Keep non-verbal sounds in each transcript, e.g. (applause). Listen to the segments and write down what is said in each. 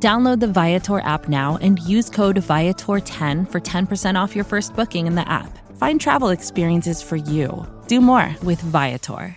Download the Viator app now and use code Viator10 for 10% off your first booking in the app. Find travel experiences for you. Do more with Viator.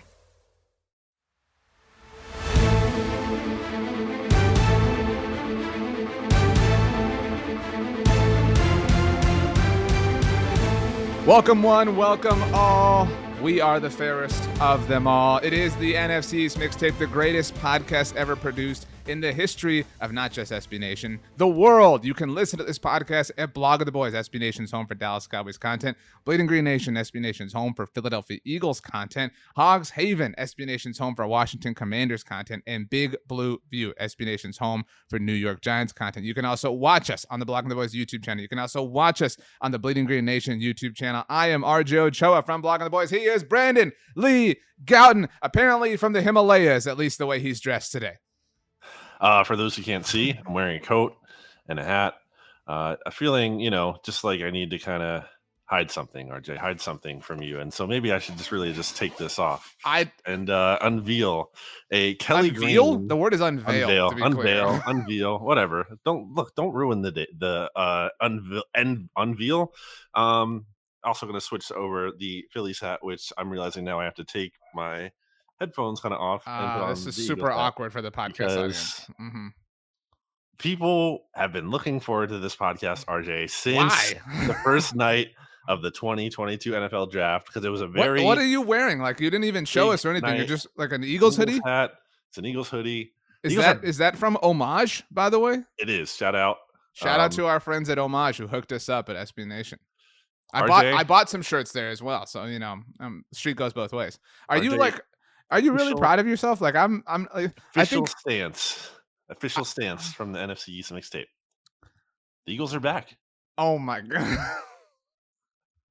Welcome, one, welcome all. We are the fairest of them all. It is the NFC East mixtape, the greatest podcast ever produced in the history of not just SB Nation, the world. You can listen to this podcast at Blog of the Boys, SB Nation's home for Dallas Cowboys content, Bleeding Green Nation, SB Nation's home for Philadelphia Eagles content, Hogs Haven, SB Nation's home for Washington Commanders content, and Big Blue View, SB Nation's home for New York Giants content. You can also watch us on the Blog of the Boys YouTube channel. You can also watch us on the Bleeding Green Nation YouTube channel. I am RJ Ochoa from Blog of the Boys. He is Brandon Lee Gowton, apparently from the Himalayas, at least the way he's dressed today. Uh, for those who can't see, I'm wearing a coat and a hat. Uh, a feeling, you know, just like I need to kind of hide something, RJ, hide something from you. And so maybe I should just really just take this off. I and uh, unveil a Kelly unveil? Green. The word is unveil. Unveil, unveil, (laughs) unveil, whatever. Don't look. Don't ruin the day, the uh, unveil and unveil. Um, also going to switch over the Phillies hat, which I'm realizing now I have to take my headphones kind of off. Uh, this is super awkward for the podcast audience. Mm-hmm. People have been looking forward to this podcast, RJ, since the first night (laughs) of the 2022 NFL draft because it was a very. What, what, are you wearing? Like you didn't even show us or anything. You're just like an Eagles, Eagles hoodie. Hat. It's an Eagles hoodie. Is Eagles that are... is that from Homage? By the way, it is. Shout out. Shout um, out to our friends at Homage who hooked us up at SB Nation. I RJ, bought I bought some shirts there as well. So you know, um, street goes both ways. Are RJ, you like are you really proud of yourself? Like I'm, I'm. Like, official I think stance, official stance (laughs) from the NFC East mixtape. The Eagles are back. Oh my god!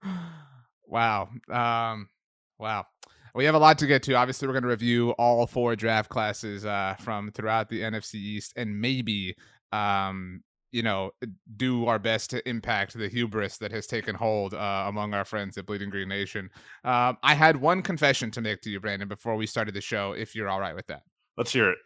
(laughs) wow. Um. Wow. We have a lot to get to. Obviously, we're going to review all four draft classes uh, from throughout the NFC East, and maybe um, you know, do our best to impact the hubris that has taken hold uh, among our friends at Bleeding Green Nation. Um, I had one confession to make to you, Brandon, before we started the show, if you're all right with that. Let's hear it.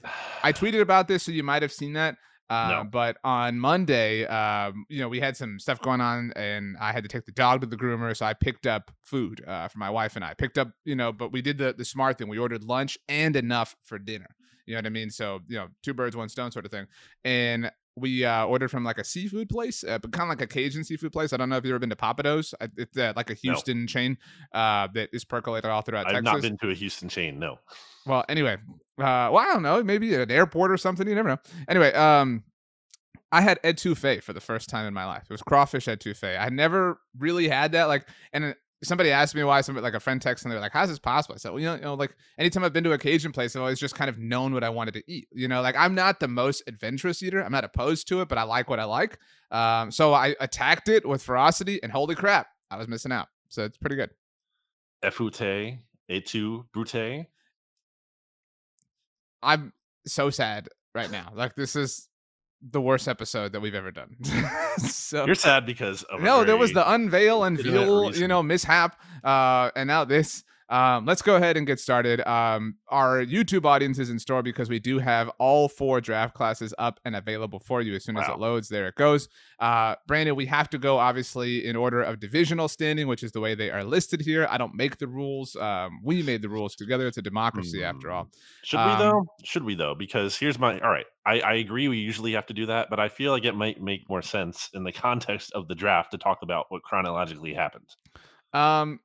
I tweeted about this, so you might have seen that. Uh, no. But on Monday, um, you know, we had some stuff going on, and I had to take the dog to the groomer, so I picked up food uh, for my wife and I. Picked up, you know, but we did the the smart thing. We ordered lunch and enough for dinner. You know what I mean? So, you know, two birds, one stone sort of thing. And we uh, ordered from like a seafood place, uh, but kind of like a Cajun seafood place. I don't know if you've ever been to Pappadeaux. It's uh, like a Houston no. chain uh, that is percolated all throughout I've Texas. I've not been to a Houston chain, no. Well, anyway, uh, well, I don't know, maybe an airport or something. You never know. Anyway, um, I had etouffee for the first time in my life. It was crawfish etouffee. I never really had that. Like, and somebody asked me why somebody like a friend texted and they're like, "How's this possible?" I said, "Well, you know, you know, like anytime I've been to a Cajun place, I've always just kind of known what I wanted to eat. You know, like I'm not the most adventurous eater. I'm not opposed to it, but I like what I like. Um, so I attacked it with ferocity, and holy crap, I was missing out. So it's pretty good. Efute, etu, brute. I'm so sad right now. Like this is the worst episode that we've ever done. (laughs) so you're sad because no, there was the unveil and veal, you know, mishap, uh, and now this. Um, let's go ahead and get started. Um, our YouTube audience is in store because we do have all four draft classes up and available for you as soon wow. as it loads. There it goes. Uh, Brandon, we have to go obviously in order of divisional standing, which is the way they are listed here. I don't make the rules. Um, we made the rules together. It's a democracy mm. after all. Should um, we though? Should we though? Because here's my all right. I, I agree. We usually have to do that, but I feel like it might make more sense in the (laughs) context of the draft to talk about what chronologically happened. Um,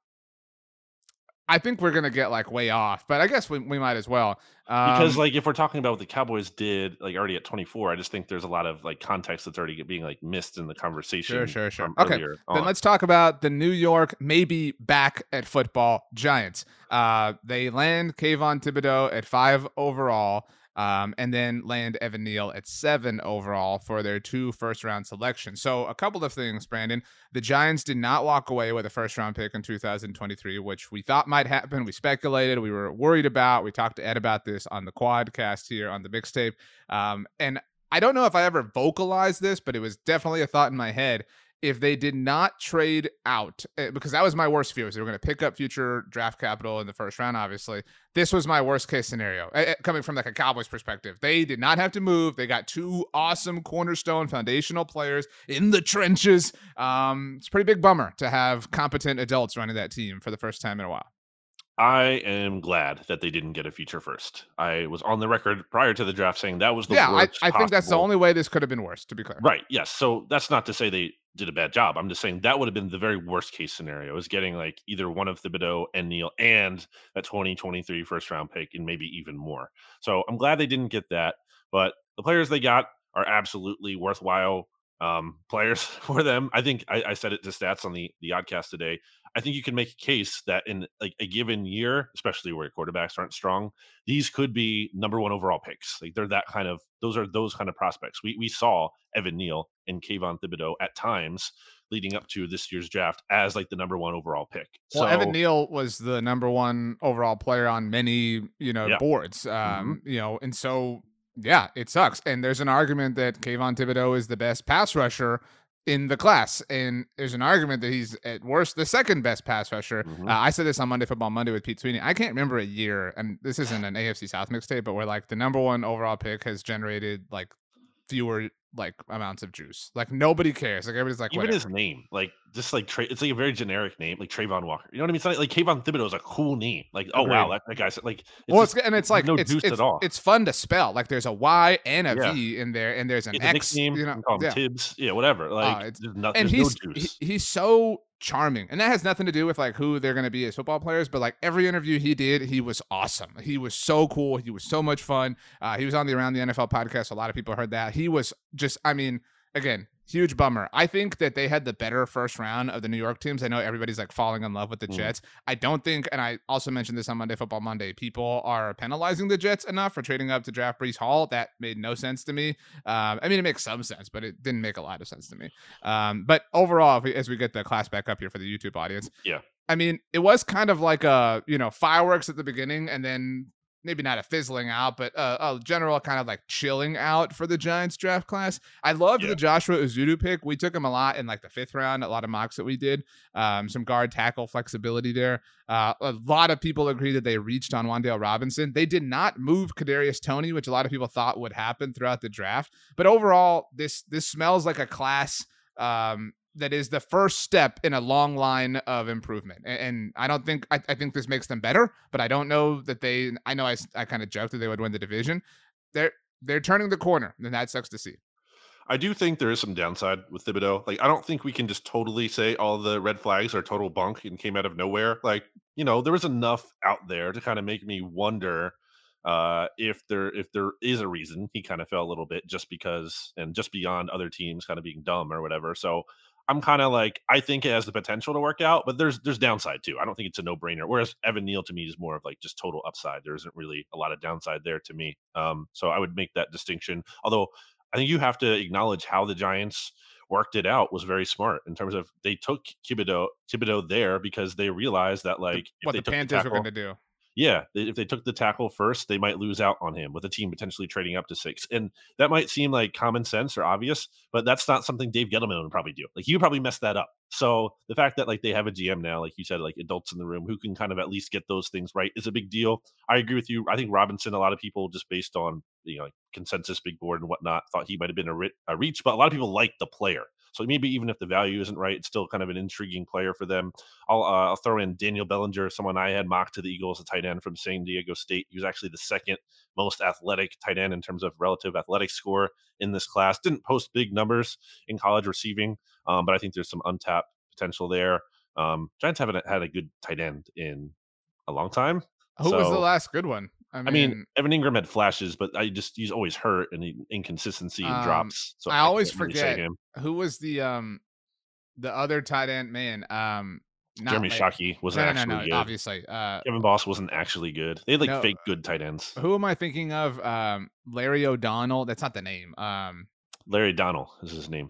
I think we're gonna get like way off, but I guess we, we might as well. Um, because like if we're talking about what the Cowboys did like already at 24, I just think there's a lot of like context that's already being like missed in the conversation. Sure, sure, sure. Okay, then let's talk about the New York maybe back at football Giants. Uh, they land Kayvon Thibodeaux at five overall. Um, and then land Evan Neal at seven overall for their two first round selections. So, a couple of things, Brandon. The Giants did not walk away with a first round pick in 2023, which we thought might happen. We speculated, we were worried about. We talked to Ed about this on the quadcast here on the mixtape. Um, and I don't know if I ever vocalized this, but it was definitely a thought in my head if they did not trade out, eh, because that was my worst fear, was they were going to pick up future draft capital in the first round, obviously. This was my worst case scenario, eh, eh, coming from like a Cowboys perspective. They did not have to move. They got two awesome cornerstone foundational players in the trenches. Um, it's pretty big bummer to have competent adults running that team for the first time in a while. I am glad that they didn't get a feature first. I was on the record prior to the draft saying that was the worst. yeah. I, I, think that's the only way this could have been worse. To be clear, right? Yes. So that's not to say they did a bad job. I'm just saying that would have been the very worst case scenario is getting like either one of Thibodeaux and Neal and a 2023 first round pick and maybe even more. So I'm glad they didn't get that. But the players they got are absolutely worthwhile um, players (laughs) for them. I think I, I, said it to stats on the the oddcast today. I think you can make a case that in like a given year, especially where quarterbacks aren't strong, these could be number one overall picks. Like they're that kind of those are those kind of prospects. We we saw Evan Neal and Kayvon Thibodeaux at times leading up to this year's draft as like the number one overall pick. Well, so, Evan Neal was the number one overall player on many you know yeah. boards. Um, mm-hmm. You know, and so yeah, it sucks. And there's an argument that Kayvon Thibodeaux is the best pass rusher in the class. And there's an argument that he's at worst the second best pass rusher. Mm-hmm. Uh, I said this on Monday Football Monday with Pete Sweeney. I can't remember a year, and this isn't (sighs) an AFC South mixtape, but where like the number one overall pick has generated like fewer like amounts of juice. Like nobody cares. Like everybody's like, even whatever. his name, like just like Tra- it's like a very generic name, like Travon Walker. You know what I mean? It's like, like Kayvon Thibodeaux is a cool name. Like, oh wow, that, that guy's like, it's well, it's, and it's like no it's, juice it's, at all. It's fun to spell. Like there's a Y and a yeah. V in there, and there's an it's X. Nickname, you know, yeah. Tibbs, yeah, whatever. Like, uh, it's, there's and he's no he, he's so charming. And that has nothing to do with like who they're going to be as football players, but like every interview he did, he was awesome. He was so cool. He was so much fun. Uh, he was on the Around the NFL podcast. A lot of people heard that. He was just, I mean, again, huge bummer. I think that they had the better first round of the New York teams. I know everybody's like falling in love with the mm. Jets. I don't think, and I also mentioned this on Monday Football Monday, people are penalizing the Jets enough for trading up to draft Breece Hall. That made no sense to me. Um, I mean, it makes some sense, but it didn't make a lot of sense to me. Um, but overall, we, as we get the class back up here for the YouTube audience, yeah. I mean, it was kind of like a, you know, fireworks at the beginning and then maybe not a fizzling out, but a, a, general kind of like chilling out for the Giants draft class. I loved yeah. the Joshua Ezeudu pick. We took him a lot in like the fifth round, a lot of mocks that we did. Um, some guard tackle flexibility there. Uh, a lot of people agree that they reached on Wan'Dale Robinson. They did not move Kadarius Toney, which a lot of people thought would happen throughout the draft. But overall, this this smells like a class um, that is the first step in a long line of improvement. And, and I don't think I, I, think this makes them better, but I don't know that they. I know I, I kind of joked that they would win the division. They're they're turning the corner, and that sucks to see. I do think there is some downside with Thibodeaux. Like, I don't think we can just totally say all the red flags are total bunk and came out of nowhere. Like, you know, there was enough out there to kind of make me wonder uh if there if there is a reason he kind of fell a little bit just because and just beyond other teams kind of being dumb or whatever so I'm kind of like I think it has the potential to work out, but there's there's downside too. I don't think it's a no brainer. Whereas Evan Neal to me is more of like just total upside. There isn't really a lot of downside there to me. Um, so I would make that distinction. Although I think you have to acknowledge how the Giants worked it out was very smart in terms of they took Thibodeaux Thibodeaux there because they realized that like what the Panthers the tackle, were going to do yeah, if they took the tackle first, they might lose out on him with a team potentially trading up to six. And that might seem like common sense or obvious, but that's not something Dave Gettleman would probably do. Like you probably mess that up. So the fact that like they have a GM now, like you said, like adults in the room who can kind of at least get those things right is a big deal. I agree with you. I think Robinson, a lot of people just based on you know like consensus, big board and whatnot, thought he might have been a, ri- a reach, but a lot of people like the player. So maybe even if the value isn't right, it's still kind of an intriguing player for them. I'll, uh, I'll throw in Daniel Bellinger, someone I had mocked to the Eagles, a tight end from San Diego State. He was actually the second most athletic tight end in terms of relative athletic score in this class. Didn't post big numbers in college receiving, um, but I think there's some untapped potential there. Um, Giants haven't had a good tight end in a long time. Who so, was the last good one? I mean, I mean, Evan Engram had flashes, but I just he's always hurt and he, inconsistency and um, drops. So I, I always forget really who was the um the other tight end man. Um, not Jeremy like- Shockey wasn't no, actually no, no, good. obviously. Uh, Kevin Boss wasn't actually good. They had like fake good tight ends. who am I thinking of? Um, Larry O'Donnell. That's not the name. Um, Larry Donnell is his name.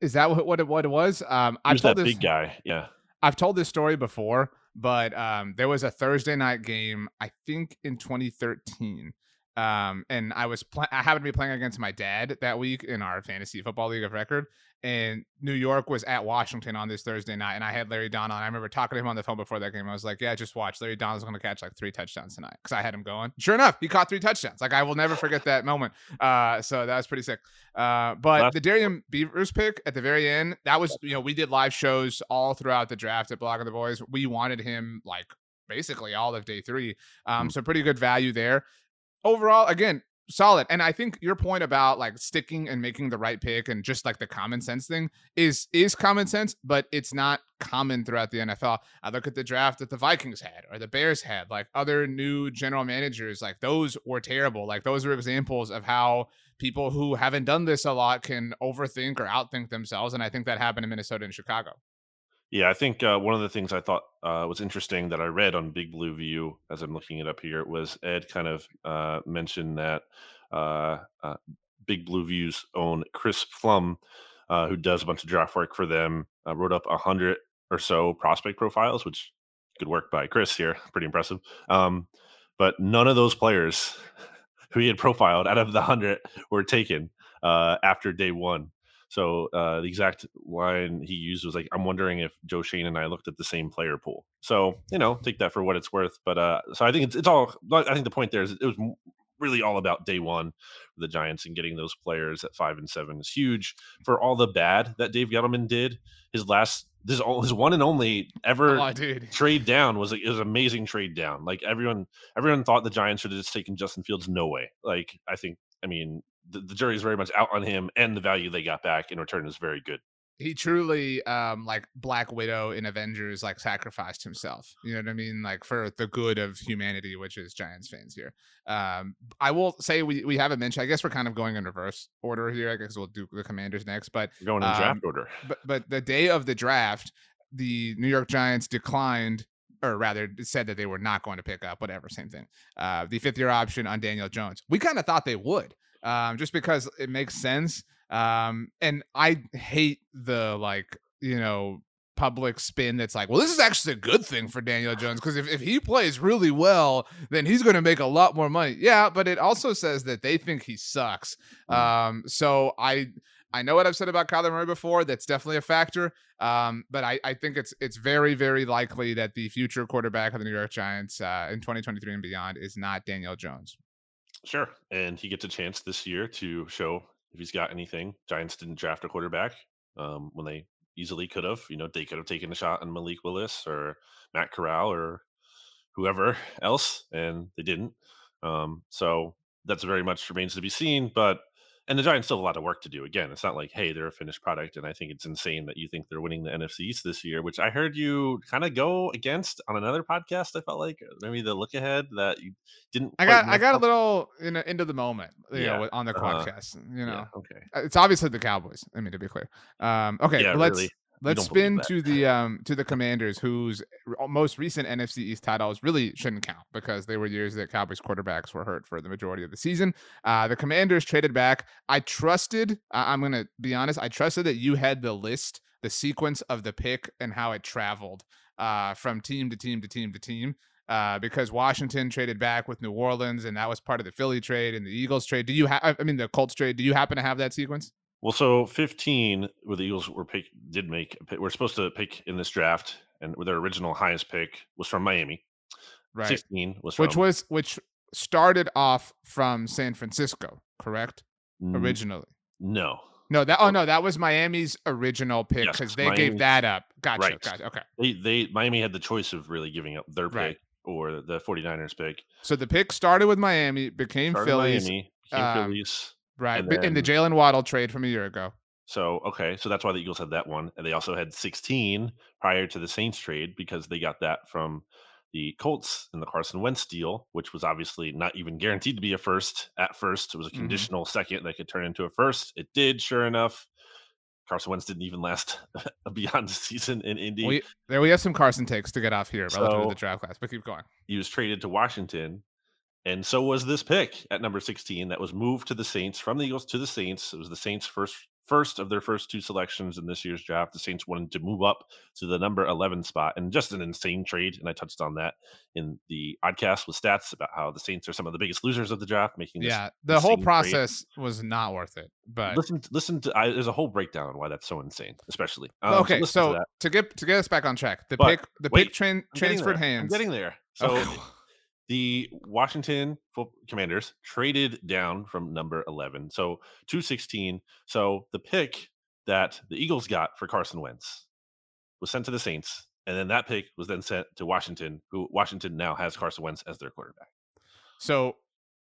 is that what what it, what it was? Um, I've told that this. big guy. Yeah. I've told this story before, but um, there was a Thursday night game, I think in 2013. Um, and I was pl- I happened to be playing against my dad that week in our fantasy football league of record. And New York was at Washington on this Thursday night, and I had Larry Donnell. I remember talking to him on the phone before that game. I was like, "Yeah, just watch. Larry Donnell's going to catch like three touchdowns tonight." Because I had him going. Sure enough, he caught three touchdowns. Like I will never forget that moment. Uh, so that was pretty sick. Uh, but Last- the Darrian Beavers pick at the very end, that was you know we did live shows all throughout the draft at Blog of the Boys. We wanted him like basically all of day three. Um, Mm. so pretty good value there. Overall, again, solid. And I think your point about like sticking and making the right pick and just like the common sense thing is is common sense, but it's not common throughout the NFL. I look at the draft that the Vikings had or the Bears had, like other new general managers, like those were terrible. Like those are examples of how people who haven't done this a lot can overthink or outthink themselves. And I think that happened in Minnesota and Chicago. Yeah, I think uh, one of the things I thought uh, was interesting that I read on Big Blue View as I'm looking it up here was Ed kind of uh, mentioned that uh, uh, Big Blue View's own Chris Pflum, uh, who does a bunch of draft work for them, wrote up a hundred or so prospect profiles, which good work by Chris here, (laughs) pretty impressive. Um, but none of those players (laughs) who he had profiled out of the hundred were taken after day one. So uh, the exact line he used was like, "I'm wondering if Joe Schoen and I looked at the same player pool." So you know, take that for what it's worth. But uh, so I think it's, it's all. I think the point there is it was really all about day one for the Giants and getting those players at five and seven is huge for all the bad that Dave Gettleman did. His last, this all his one and only ever Oh, trade down was it was an amazing trade down. Like everyone, everyone thought the Giants should have just taken Justin Fields. No way. Like I think, I mean, the, the jury is very much out on him, and the value they got back in return is very good. he truly um like black widow in avengers like sacrificed himself you know what i mean like for the good of humanity which is giants fans here um i will say we we haven't mentioned i guess we're kind of going in reverse order here i guess we'll do the commanders next but We're going in Um, draft order. but but the day of the draft the new york giants declined or rather said that they were not going to pick up whatever same thing uh the fifth year option on daniel jones we kind of thought they would um just because it makes sense um and i hate the like you know public spin that's like well this is actually a good thing for daniel jones because if, if he plays really well then he's going to make a lot more money yeah but it also says that they think he sucks Mm. um so i I know what I've said about Kyler Murray before. That's definitely a factor. Um, but I, I think it's it's very very likely that the future quarterback of the New York Giants uh, in 2023 and beyond is not Daniel Jones. Sure, and he gets a chance this year to show if he's got anything. Giants didn't draft a quarterback um, when they easily could have. You know, they could have taken a shot on Malik Willis or Matt Corral or whoever (laughs) else, and they didn't. Um, so that's very much remains to be seen. But and the Giants still have a lot of work to do. Again, it's not like hey they're a finished product, and I think it's insane that you think they're winning the NFC East this year, which I heard you kind of go against on another podcast. I felt like maybe the look ahead that you didn't. I got I got a little you know into the moment you Yeah, know on the uh-huh. podcast. You know, Yeah, okay. Uh, it's obviously the Cowboys. I mean to be clear. Um, okay, Yeah, let's really. Let's spin to the um to the Commanders, whose most recent NFC East titles really shouldn't count because they were years that Cowboys quarterbacks were hurt for the majority of the season. Uh, the Commanders traded back. I trusted. I'm gonna be honest. I trusted that you had the list, the sequence of the pick, and how it traveled uh, from team to team to team to team. Uh, because Washington traded back with New Orleans, and that was part of the Philly trade and the Eagles trade. Do you have? I mean, the Colts trade. Do you happen to have that sequence? Well, so 15, where the Eagles were pick, did make, we're supposed to pick in this draft, and their original highest pick was from Miami. Right. 16 was from which was which started off from San Francisco, correct? N- Originally. No, No, that oh no, that was Miami's original pick Yes, because they Miami's- gave that up. Gotcha, right. gotcha. Okay. they they Miami had the choice of really giving up their pick Right. or the 49ers pick. So the pick started with Miami, became Started Phillies, Miami, became um, Phillies. Right? and but in the then- Jaylen Waddle trade from a year ago. So okay, so that's why the Eagles had that one, and they also had 16 prior to the Saints trade because they got that from the Colts in the Carson Wentz deal, which was obviously not even guaranteed to be a first at first. It was a Mhm. conditional second that could turn into a first. It did, sure enough. Carson Wentz didn't even last (laughs) beyond the season in Indy. We, there we have some Carson takes to get off here relative to the draft class, but keep going. he was traded to Washington, and so was this pick at number 16 that was moved to the Saints from the Eagles to the Saints. It was the Saints' first first of their first two selections in this year's draft. The Saints wanted to move up to the number 11 spot, and just an insane trade. And I touched on that in the podcast with stats about how the Saints are some of the biggest losers of the draft, making this Yeah, the whole insane trade. process was not worth it. But Listen, to, listen to. I, there's a whole breakdown on why that's so insane, especially. Um, okay, to so that. to get to get us back on track, the But pick the wait, pick train transferred hands. I'm getting there. So (laughs) Okay. The Washington Commanders traded down from number 11, so 216. So the pick that the Eagles got for Carson Wentz was sent to the Saints, and then that pick was then sent to Washington, who Washington now has Carson Wentz as their quarterback. So,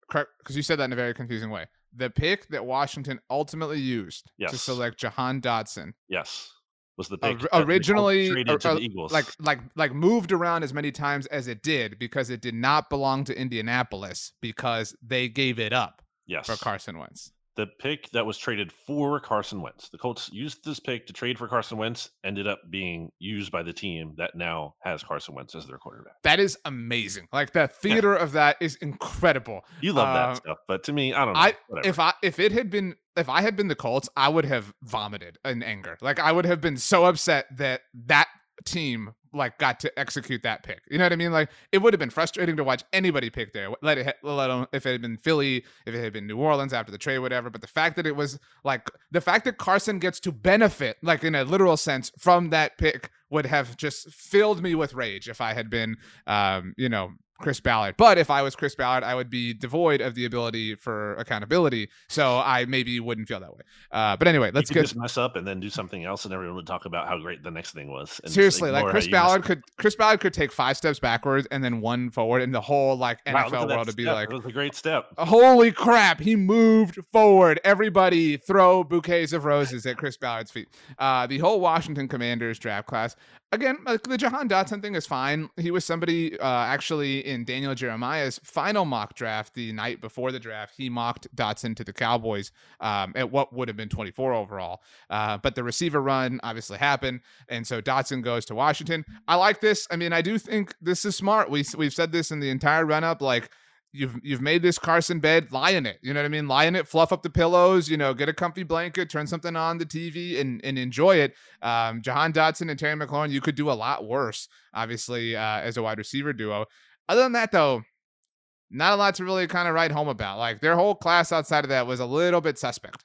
correct, because you said that in a very confusing way, the pick that Washington ultimately used to select Jahan Dotson Yes, was the or- pick originally or- to or the Eagles. like like like moved around as many times as it did because it did not belong to Indianapolis because they gave it up yes, for Carson Wentz. the pick that was traded for Carson Wentz. The Colts used this pick to trade for Carson Wentz, ended up being used by the team that now has Carson Wentz as their quarterback. That is amazing. Like the theater of that is incredible. You love Uh, that stuff, but to me, I don't know. I- whatever. If I if it had been if I had been the Colts, I would have vomited in anger. Like I would have been so upset that that team like got to execute that pick. You know what I mean? Like it would have been frustrating to watch anybody pick there. Let it let alone if it had been Philly, if it had been New Orleans after the trade, whatever. But the fact that it was like the fact that Carson gets to benefit, like in a literal sense, from that pick would have just filled me with rage if I had been, um, you know, Chris Ballard. But if I was Chris Ballard, I would be devoid of the ability for accountability. So I maybe wouldn't feel that way. Uh, but anyway, let's get just mess up and then do something else, and everyone would talk about how great the next thing was. seriously like Chris Ballard could Chris Ballard could take five steps backwards and then one forward, and the whole like NFL world would be like. it was a great step. Holy crap, he moved forward. Everybody throw bouquets of roses at Chris Ballard's feet. Uh, the whole Washington Commanders draft class. Again, like the Jahan Dotson thing is fine. He was somebody uh, actually in Daniel Jeremiah's final mock draft the night before the draft. He mocked Dotson to the Cowboys um, at what would have been 24 overall. Uh, but the receiver run obviously happened. And so Dotson goes to Washington. I like this. I mean, I do think this is smart. We, we've said this in the entire run up. Like, you've you've made this Carson bed, lie in it. You know what I mean? Lie in it, fluff up the pillows, you know, get a comfy blanket, turn something on the TV and and enjoy it. Um, Jahan Dotson and Terry McLaurin, you could do a lot worse, obviously, uh, as a wide receiver duo. Other than that, though, not a lot to really kind of write home about. Like their whole class outside of that was a little bit suspect.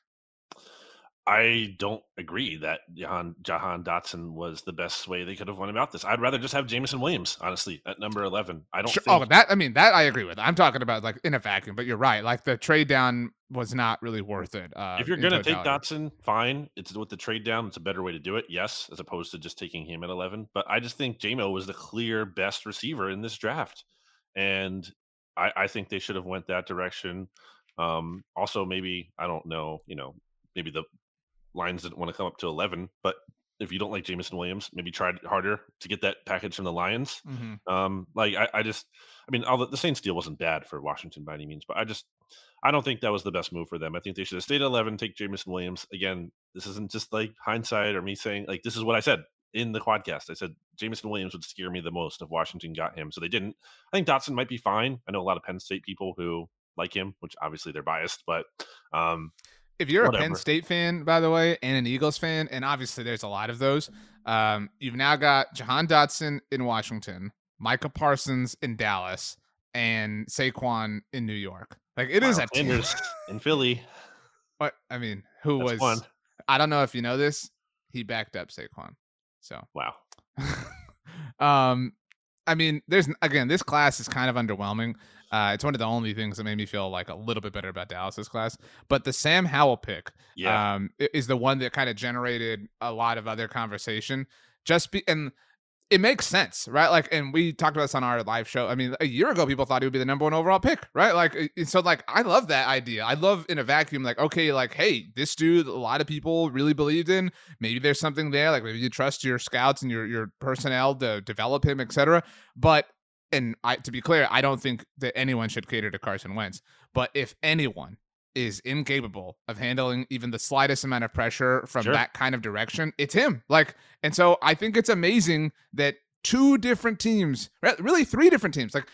I don't agree that Jahan, Jahan Dotson was the best way they could have went about this. I'd rather just have Jameson Williams, honestly, at number 11. I don't Sure. think Oh, that I mean that I agree with. I'm talking about like in a vacuum, but you're right. Like the trade down was not really worth it. Uh, if you're going to take. Dotson, fine. It's with the trade down. It's a better way to do it. Yes, as opposed to just taking him at 11. But I just think JMO was the clear best receiver in this draft. And I, I think they should have went that direction. Um, also, maybe, I don't know, you know, maybe the Lions didn't want to come up to 11, but if you don't like Jameson Williams, maybe try harder to get that package from the Lions. Mhm. Um, like I, I just, I mean, all the, Saints deal wasn't bad for Washington by any means, but I just, I don't think that was the best move for them. I think they should have stayed at 11, take Jameson Williams. Again, this isn't just like hindsight or me saying, like, this is what I said in the podcast. I said Jameson Williams would scare me the most if Washington got him. So they didn't. I think Dotson might be fine. I know a lot of Penn State people who like him, which obviously they're biased, but um, If you're a Penn State fan, by the way, and an Eagles fan, and obviously there's a lot of those, um, you've now got Jahan Dotson in Washington, Micah Parsons in Dallas, and Saquon in New York. Like it is Miles a team. In Philly. But I mean, who That's was? one. I don't know if you know this. He backed up Saquon. So, Wow. (laughs) um, I mean, there's again, this class is kind of underwhelming. Uh, it's one of the only things that made me feel like a little bit better about Dallas's class. But the Sam Howell pick, Yeah. um, is the one that kind of generated a lot of other conversation. Just be and it makes sense, right? Like, and we talked about this on our live show. I mean, a year ago, people thought he would be the number one overall pick, right? Like, so like, I love that idea. I love in a vacuum, like, okay, like, hey, this dude, a lot of people really believed in. Maybe there's something there. Like, maybe you trust your scouts and your your personnel to develop him, etc. But and I, to be clear, I don't think that anyone should cater to Carson Wentz. But if anyone is incapable of handling even the slightest amount of pressure from Sure. that kind of direction, it's him. Like, and so I think it's amazing that two different teams, really three different teams, like,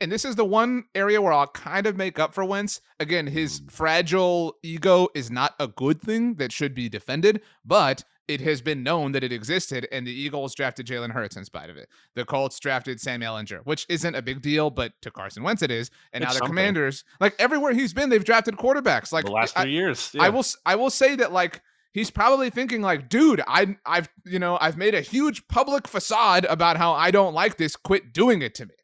and- this is the one area where I'll kind of make up for Wentz. Again, his Mm. fragile ego is not a good thing that should be defended, but it has been known that it existed, and the Eagles drafted Jalen Hurts in spite of it. The Colts drafted Sam Ehlinger, which isn't a big deal, but to Carson Wentz it is. And It's now the something. Commanders, like everywhere he's been, they've drafted quarterbacks. Like the last I- three years. I will I will say that like he's probably thinking like, dude, I I've you know I've made a huge public facade about how I don't like this. Quit doing it to me.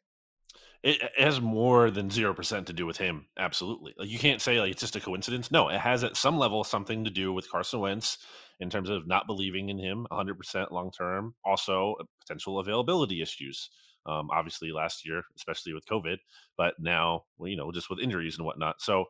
it, it has more than zero percent to do with him. Absolutely, like you can't say like it's just a coincidence. No, it has at some level something to do with Carson Wentz in terms of not believing in him 100 percent long term. Also, potential availability issues. Um, obviously, last year, especially with COVID, but now, well, you know, just with injuries and whatnot. So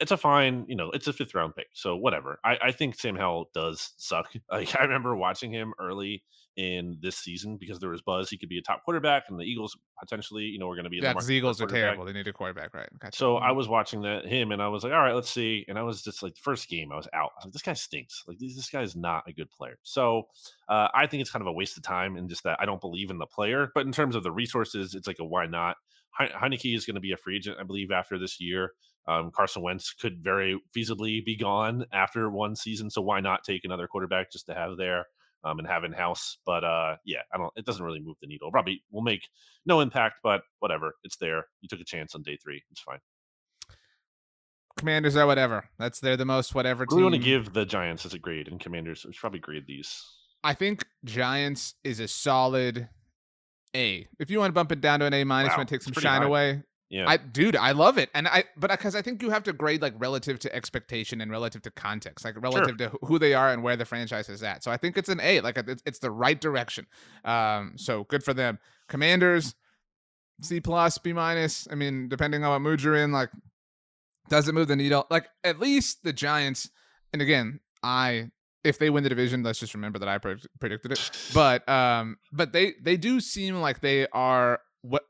it's a fine, you know, it's a fifth round pick. So whatever. I, I think Sam Howell does suck. (laughs) Like I remember watching him early in this season because there was buzz he could be a top quarterback, and the Eagles potentially, you know, were going to be Yeah, the the Eagles are terrible. They need a quarterback, right? Gotcha. So I Mhm. was watching that him, and I was like, all right, let's see. And I was just like, the first game, I was out. I was like, this guy stinks. Like this, this guy is not a good player. So uh, I think it's kind of a waste of time, and just that I don't believe in the player. But in terms of the resources, it's like a why not. He- Heinicke is going to be a free agent, I believe, after this year. Um, Carson Wentz could very feasibly be gone after one season, so why not take another quarterback just to have there um, and have in house? But uh, yeah, I don't. It doesn't really move the needle. Probably will make no impact, but whatever. It's there. You took a chance on day three. It's fine. Commanders are whatever. That's they're the most whatever What do we want to give the Giants as a grade and Commanders? We should probably grade these. I think Giants is a solid A. If you want to bump it down to an A minus, Wow, want to take some shine high. away. Yeah, I dude, I love it, and I but because I think you have to grade like relative to expectation and relative to context, like relative to who they are and where the franchise is at. So I think it's an A, like it's, it's the right direction. Um, so good for them. Commanders, C plus, B minus. I mean, depending on what mood you're in, like does it move the needle? Like at least the Giants, and again, I if they win the division, let's just remember that I pre- predicted it. But um, but they they do seem like they are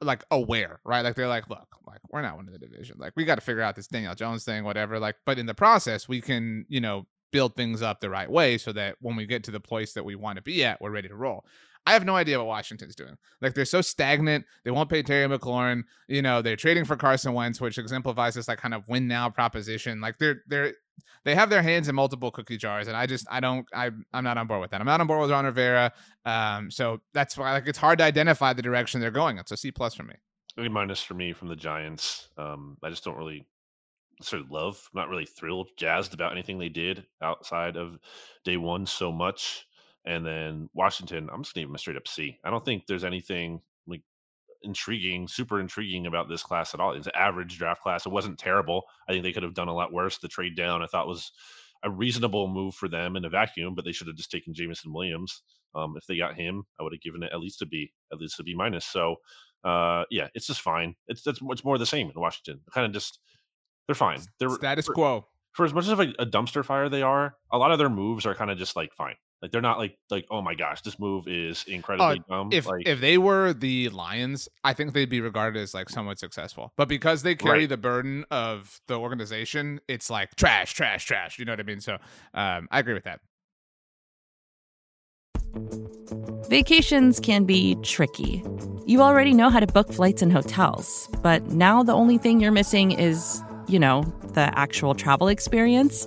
like aware, right? Like they're like, look, like we're not winning the division. Like we got to figure out this Daniel Jones thing, whatever. Like, but in the process, we can you know build things up the right way so that when we get to the place that we want to be at, we're ready to roll. I have no idea what Washington's doing. Like they're so stagnant. They won't pay Terry McLaurin. You know, they're trading for Carson Wentz, which exemplifies this like kind of win now proposition. Like they're they're they have their hands in multiple cookie jars, and I just I don't I I'm not on board with that. I'm not on board with Ron Rivera. Um, so that's why like it's hard to identify the direction they're going in. So C plus for me. A minus for me from the Giants. Um, I just don't really sort of love. Not really thrilled, jazzed about anything they did outside of day one so much. And then Washington, I'm just gonna give them a straight up C. I don't think there's anything intriguing, super intriguing about this class at all. It's an average draft class. It wasn't terrible. I think they could have done a lot worse. The trade down I thought was a reasonable move for them in a vacuum, but they should have just taken Jameson Williams. Um, if they got him, I would have given it at least a B, at least a B minus. So uh yeah, it's just fine. It's that's it's more the same in Washington. Kind of just they're fine. They're Status for, quo. for as much as like a dumpster fire they are, a lot of their moves are kind of just like fine. Like they're not like like oh my gosh, this move is incredibly dumb. If like, if they were the Lions, I think they'd be regarded as like somewhat successful. But because they carry Right. the burden of the organization, it's like trash, trash, trash. You know what I mean? So um, I agree with that. Vacations can be tricky. You already know how to book flights and hotels, but now the only thing you're missing is, you know, the actual travel experience.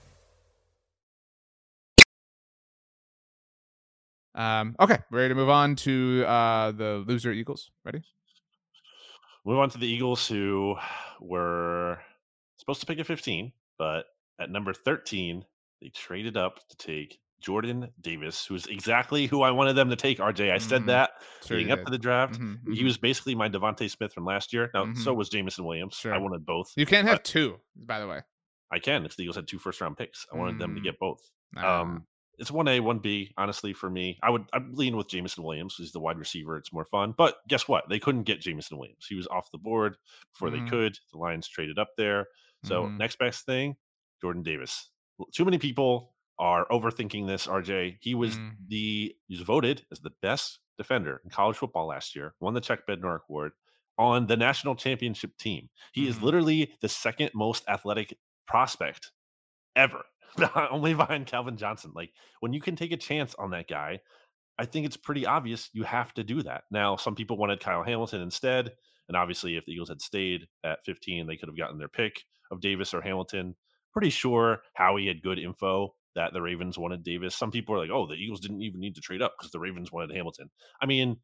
Um, okay, ready to move on to uh, the loser Eagles. Ready? Move on to the Eagles, who were supposed to pick at 15, but at number 13, they traded up to take Jordan Davis, who's exactly who I wanted them to take. RJ, I said Mhm. that Sure leading up did. to the draft. Mhm, He was basically my DeVonta Smith from last year. Now, so Mhm. was Jameson Williams. I wanted both. You can't have two, by the way. I can. If the Eagles had two first round picks, I wanted them to Mm. get both. Um, it's one A, one B. Honestly, for me, I would I'd lean with Jameson Williams. He's the wide receiver. It's more fun. But guess what? They couldn't get Jameson Williams. He was off the board before Mhm. they could. The Lions traded up there. So Mhm. next best thing, Jordan Davis. Too many people are overthinking this. RJ. He was Mm. the he was voted as the best defender in college football last year. Won the Chuck Bednarik Award on the national championship team. He is Mhm. literally the second most athletic prospect ever, (laughs) only behind Calvin Johnson. Like when you can take a chance on that guy, I think it's pretty obvious you have to do that. Now, some people wanted Kyle Hamilton instead, and obviously, if the Eagles had stayed at 15, they could have gotten their pick of Davis or Hamilton. Pretty sure Howie had good info that the Ravens wanted Davis. Some people are like, "Oh, the Eagles didn't even need to trade up because the Ravens wanted Hamilton." I mean,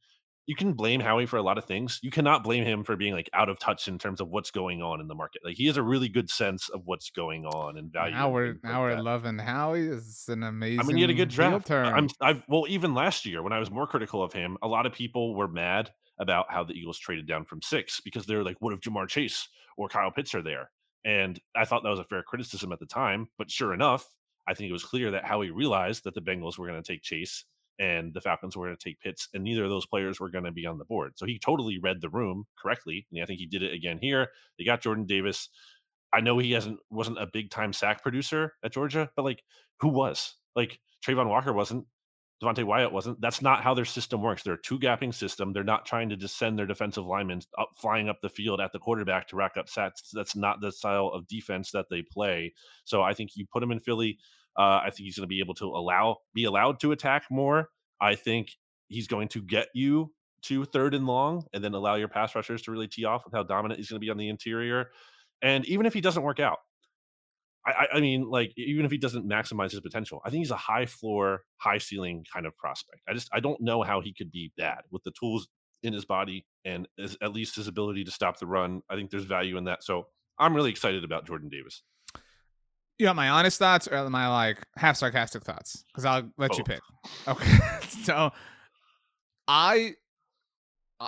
you can blame Howie for a lot of things. You cannot blame him for being like out of touch in terms of what's going on in the market. Like he has a really good sense of what's going on and value. now we're now we're loving Howie. Is an amazing. I mean, he had a good draft. turn. I'm, I've well, even last year when I was more critical of him, a lot of people were mad about how the Eagles traded down from six because they're like, "What if Ja'Marr Chase or Kyle Pitts are there?" And I thought that was a fair criticism at the time. But sure enough, I think it was clear that Howie realized that the Bengals were going to take Chase and the Falcons were going to take Pitts, and neither of those players were going to be on the board. So he totally read the room correctly, and I think he did it again here. They got Jordan Davis. I know he hasn't wasn't a big time sack producer at Georgia, but like who was? Like Travon Walker wasn't. Devonte Wyatt wasn't. That's not how their system works. They're a two gapping system. They're not trying to just send their defensive linemen up flying up the field at the quarterback to rack up sacks. That's not the style of defense that they play. So I think you put him in Philly. Uh, I think he's going to be able to allow be allowed to attack more. I think he's going to get you to third and long, and then allow your pass rushers to really tee off with how dominant he's going to be on the interior. And even if he doesn't work out, I, I- mean, like even if he doesn't maximize his potential, I think he's a high floor, high ceiling kind of prospect. I just I don't know how he could be bad with the tools in his body and his, at least his ability to stop the run. I think there's value in that. So I'm really excited about Jordan Davis. You want my honest thoughts or my like half sarcastic thoughts? Because I'll let you pick. Okay. (laughs) so I I-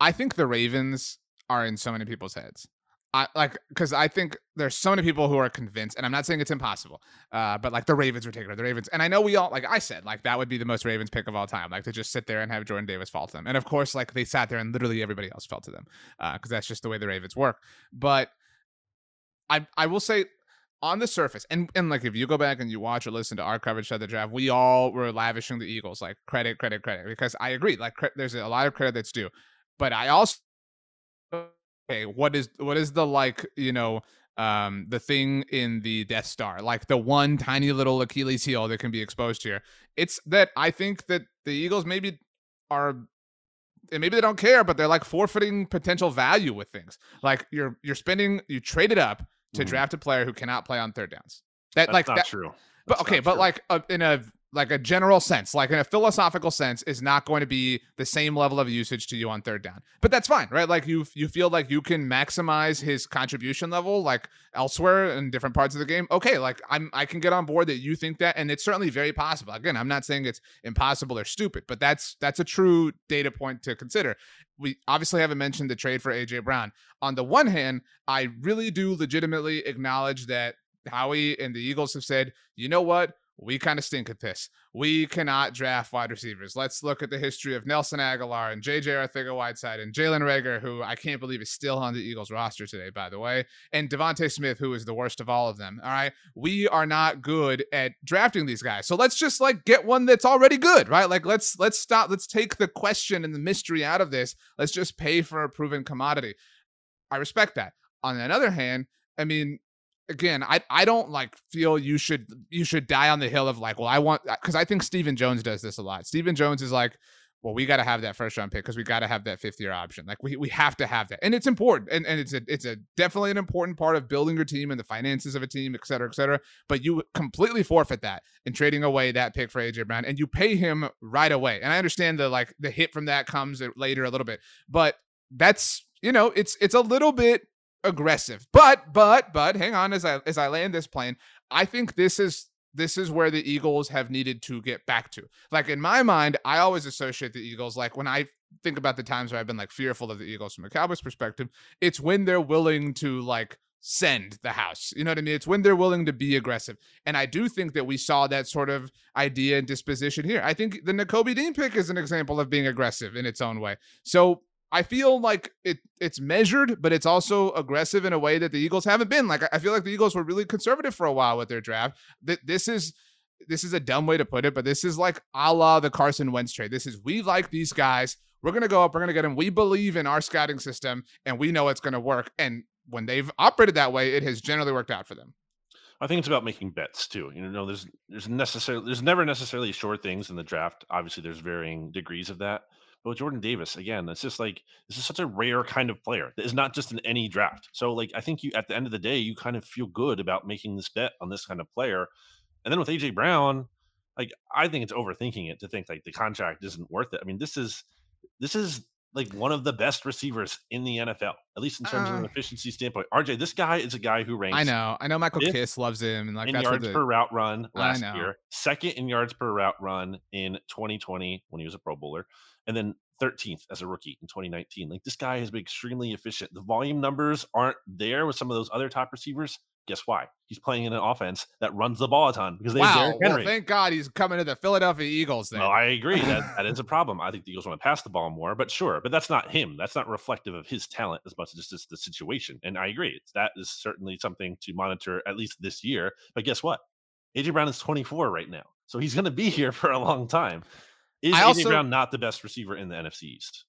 I think the Ravens are in so many people's heads. I like because I think there's so many people who are convinced, and I'm not saying it's impossible, uh, but like the Ravens were taking. The Ravens, and I know we all like I said, like that would be the most Ravens pick of all time, like to just sit there and have Jordan Davis fall to them. And of course, like they sat there and literally everybody else fell to them, because that's just the way the Ravens work. But I I will say on the surface, and and like if you go back and you watch or listen to our coverage of the draft, we all were lavishing the Eagles like credit, credit, credit, because I agree, like cre- there's a lot of credit that's due, but I also okay, what is what is the like you know um the thing in the Death Star, like the one tiny little Achilles heel that can be exposed here? It's that I think that the Eagles maybe are and maybe they don't care, but they're like forfeiting potential value with things. Like you're you're spending you traded up to Mhm. draft a player who cannot play on third downs. That That's like not that, true. but okay, but true. like uh, in a like a general sense, like in a philosophical sense, is not going to be the same level of usage to you on third down. But that's fine, right? Like you you feel like you can maximize his contribution level like elsewhere in different parts of the game. Okay, like I'm I can get on board that you think that, and it's certainly very possible. Again, I'm not saying it's impossible or stupid, but that's that's a true data point to consider. We obviously haven't mentioned the trade for AJ Brown. On the one hand, I really do legitimately acknowledge that Howie and the Eagles have said, you know what? We kind of stink at this. We cannot draft wide receivers. Let's look at the history of Nelson Agholor and JJ Arcega-Whiteside and Jalen Reagor, who I can't believe is still on the Eagles roster today, by the way, and DeVonta Smith, who is the worst of all of them. All right. We are not good at drafting these guys. So let's just like get one that's already good, right? Like let's let's stop, let's take the question and the mystery out of this. Let's just pay for a proven commodity. I respect that. On the other hand, I mean, again, I I don't like feel you should you should die on the hill of like, well, I want because I think Stephen Jones does this a lot. Stephen Jones is like, well, we got to have that first round pick because we got to have that fifth year option. Like we, we have to have that, and it's important, and, and it's a it's a definitely an important part of building your team and the finances of a team, et cetera, et cetera. But you completely forfeit that in trading away that pick for AJ Brown, and you pay him right away. And I understand the like the hit from that comes later a little bit, but that's you know it's it's a little bit aggressive. But but but hang on as I as I land this plane, I think this is this is where the Eagles have needed to get back to. Like in my mind, I always associate the Eagles like when I think about the times where I've been like fearful of the Eagles from a Cowboys perspective, it's when they're willing to like send the house. You know what I mean? It's when they're willing to be aggressive. And I do think that we saw that sort of idea and disposition here. I think the Nakobe Dean pick is an example of being aggressive in its own way. So I feel like it it's measured, but it's also aggressive in a way that the Eagles haven't been. Like I feel like the Eagles were really conservative for a while with their draft. That this is this is a dumb way to put it, but this is like a la the Carson Wentz trade. This is we like these guys. We're gonna go up. We're gonna get them. We believe in our scouting system, and we know it's gonna work. And when they've operated that way, it has generally worked out for them. I think it's about making bets too. You know, there's there's necessarily there's never necessarily sure things in the draft. Obviously, there's varying degrees of that. But with Jordan Davis, again, it's just like this is such a rare kind of player that is not just in any draft. So, like, I think you at the end of the day, you kind of feel good about making this bet on this kind of player. And then with AJ Brown, like, I think it's overthinking it to think like the contract isn't worth it. I mean, this is this is like one of the best receivers in the NFL, at least in terms uh, of an efficiency standpoint. RJ, this guy is a guy who ranks. I know, I know. Michael Kist loves him, and like in yards the, per route run last year, second in yards per route run in 2020 when he was a Pro Bowler, and then 13th as a rookie in 2019. Like this guy has been extremely efficient. The volume numbers aren't there with some of those other top receivers. Guess why? He's playing in an offense that runs the ball a ton because they wow. Well, thank God he's coming to the Philadelphia Eagles. Then. No, I agree that that is a (laughs) problem. I think the Eagles want to pass the ball more, but sure, but that's not him. That's not reflective of his talent as much as just the situation. And I agree, it's, that is certainly something to monitor at least this year. But guess what? AJ Brown is 24 right now, so he's going to be (laughs) here for a long time. Is I AJ Brown not the best receiver in the NFC East?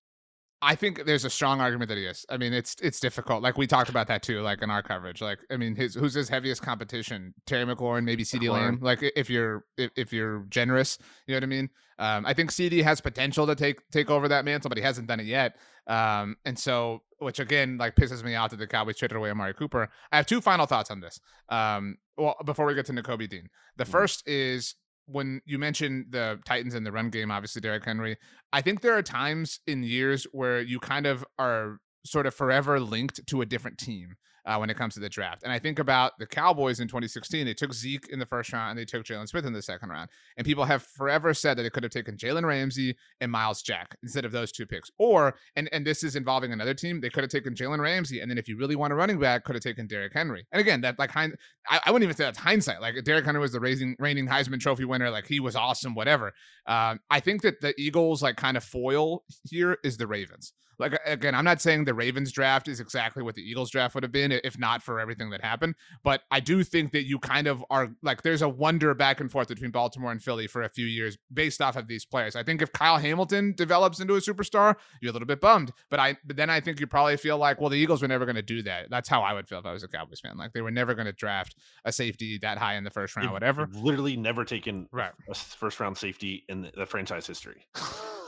I think there's a strong argument that he is. I mean, it's it's difficult. Like we talked about that too, like in our coverage. Like, I mean, his who's his heaviest competition? Terry McLaurin, maybe CeeDee Lamb. Like, if you're if, if you're generous, you know what I mean. Um, I think CeeDee has potential to take take over that mantle, but he hasn't done it yet. Um, and so, which again, like pisses me off that the Cowboys traded away Amari Cooper. I have two final thoughts on this. Um, well, before we get to Nakobe Dean, the mm-hmm. first is when you mentioned the Titans and the run game, obviously Derrick Henry, I think there are times in years where you kind of are sort of forever linked to a different team uh, when it comes to the draft. And I think about the Cowboys in 2016. They took Zeke in the first round and they took Jaylon Smith in the second round. And people have forever said that they could have taken Jalen Ramsey and Myles Jack instead of those two picks. Or, and, and this is involving another team, they could have taken Jalen Ramsey. And then if you really want a running back, could have taken Derrick Henry. And again, that like, hind- I, I wouldn't even say that's hindsight. Like Derrick Henry was the raising, reigning Heisman Trophy winner. Like he was awesome, whatever. Um, I think that the Eagles like kind of foil here is the Ravens. Like again, I'm not saying the Ravens draft is exactly what the Eagles draft would have been if not for everything that happened, but I do think that you kind of are like there's a wonder back and forth between Baltimore and Philly for a few years based off of these players. I think if Kyle Hamilton develops into a superstar, you're a little bit bummed, but I but then I think you probably feel like well the Eagles were never going to do that. That's how I would feel if I was a Cowboys fan. Like they were never going to draft a safety that high in the first round, whatever. Literally never taken right. a first round safety in the franchise history.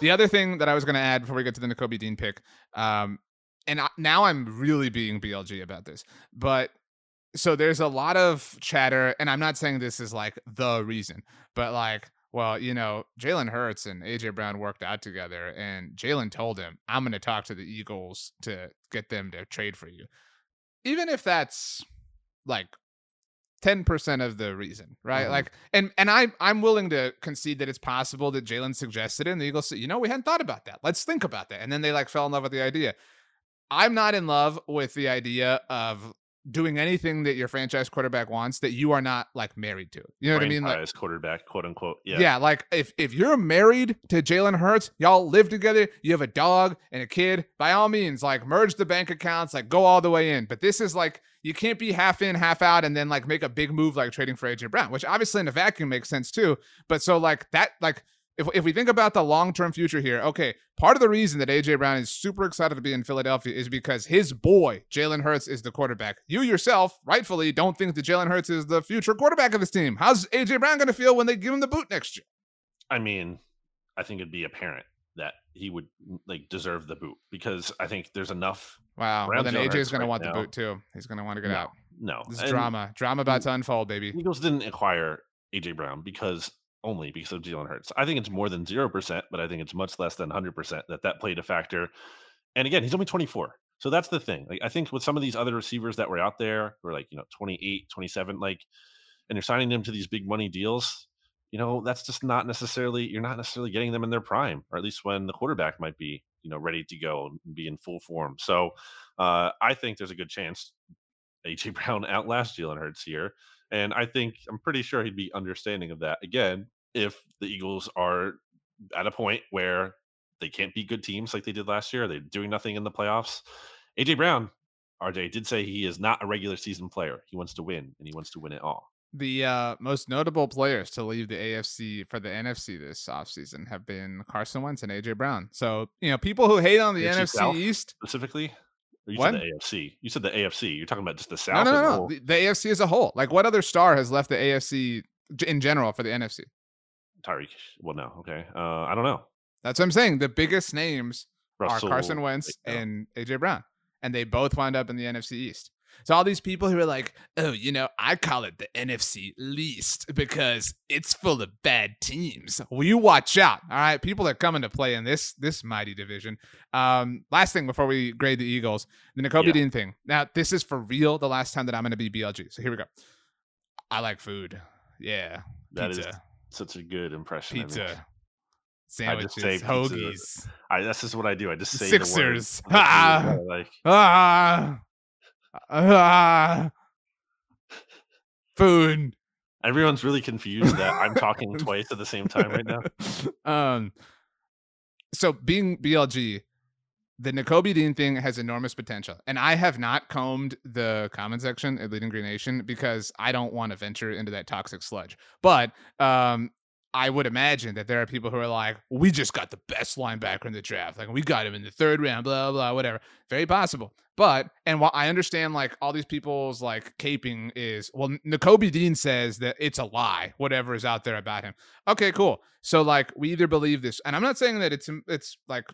The other thing that I was going to add before we get to the Nakobe Dean pick, um, and I, now I'm really being BLG about this, but so there's a lot of chatter, and I'm not saying this is like the reason, but like, well, you know, Jalen Hurts and AJ Brown worked out together, and Jalen told him, "I'm going to talk to the Eagles to get them to trade for you," even if that's like 10% of the reason, right? Mm-hmm. Like and and I I'm willing to concede that it's possible that Jalen suggested it and the Eagles said, you know, we hadn't thought about that. Let's think about that. And then they like fell in love with the idea. I'm not in love with the idea of doing anything that your franchise quarterback wants that you are not like married to. You know what I mean? Like franchise quarterback, quote unquote. Yeah. Yeah. Like if if you're married to Jalen Hurts, y'all live together, you have a dog and a kid, by all means, like merge the bank accounts, like go all the way in. But this is like you can't be half in, half out, and then like make a big move like trading for AJ Brown, which obviously in a vacuum makes sense too. But so like that, like if, if we think about the long term future here, okay, part of the reason that AJ Brown is super excited to be in Philadelphia is because his boy, Jalen Hurts, is the quarterback. You yourself, rightfully, don't think that Jalen Hurts is the future quarterback of this team. How's AJ Brown going to feel when they give him the boot next year? I mean, I think it'd be apparent that he would like deserve the boot because I think there's enough. Wow. Well, then AJ's going to want the boot too. He's going to want to get no, out. No, this drama, drama about to unfold, baby. Eagles didn't acquire AJ Brown because only because of Jalen Hurts. I think it's more than zero percent, but I think it's much less than hundred percent that that played a factor. And again, he's only 24. So that's the thing. Like I think with some of these other receivers that were out there, who are like, you know, 28, 27, like, and you're signing them to these big money deals, you know, that's just not necessarily you're not necessarily getting them in their prime, or at least when the quarterback might be, you know, ready to go and be in full form. So uh, I think there's a good chance AJ Brown (laughs) outlasts Jalen Hurts here. And I think I'm pretty sure he'd be understanding of that. Again, if the Eagles are at a point where they can't beat good teams like they did last year, they're doing nothing in the playoffs. AJ Brown, RJ did say he is not a regular season player. He wants to win and he wants to win it all. The uh, most notable players to leave the AFC for the NFC this offseason have been Carson Wentz and AJ Brown. So, you know, people who hate on the NFC South East specifically. You what? said the AFC. You said the AFC. You're talking about just the South. No, no, no. no. The, the, AFC as a whole. Like, what other star has left the AFC in general for the NFC? Tyreek. Well, no. Okay. Uh, I don't know. That's what I'm saying. The biggest names Russell, are Carson Wentz and AJ Brown, and they both wind up in the NFC East. So all these people who are like, oh, you know, I call it the NFC least because it's full of bad teams. Well, you watch out. All right. People are coming to play in this this mighty division. Um, last thing before we grade the Eagles, the Nakobe yeah. Dean thing. Now, this is for real the last time that I'm gonna be BLG. So here we go. I like food. Yeah. That pizza. is such a good impression. Pizza. Sandwiches, hoagies. I, that's just what I do. I just say Sixers. The word. Ah, (laughs) like. ah, ah, food. Everyone's really confused that I'm talking (laughs) twice at the same time right now. Um, so being BLG, the Nakobe Dean thing has enormous potential. And I have not combed the comment section at Bleeding Green Nation because I don't want to venture into that toxic sludge. But um, I would imagine that there are people who are like, we just got the best linebacker in the draft. Like, we got him in the third round, blah, blah, whatever. Very possible. But, and while I understand like all these people's like caping is, well, Nakobe Dean says that it's a lie, whatever is out there about him. Okay, cool. So, like, we either believe this, and I'm not saying that it's, it's like,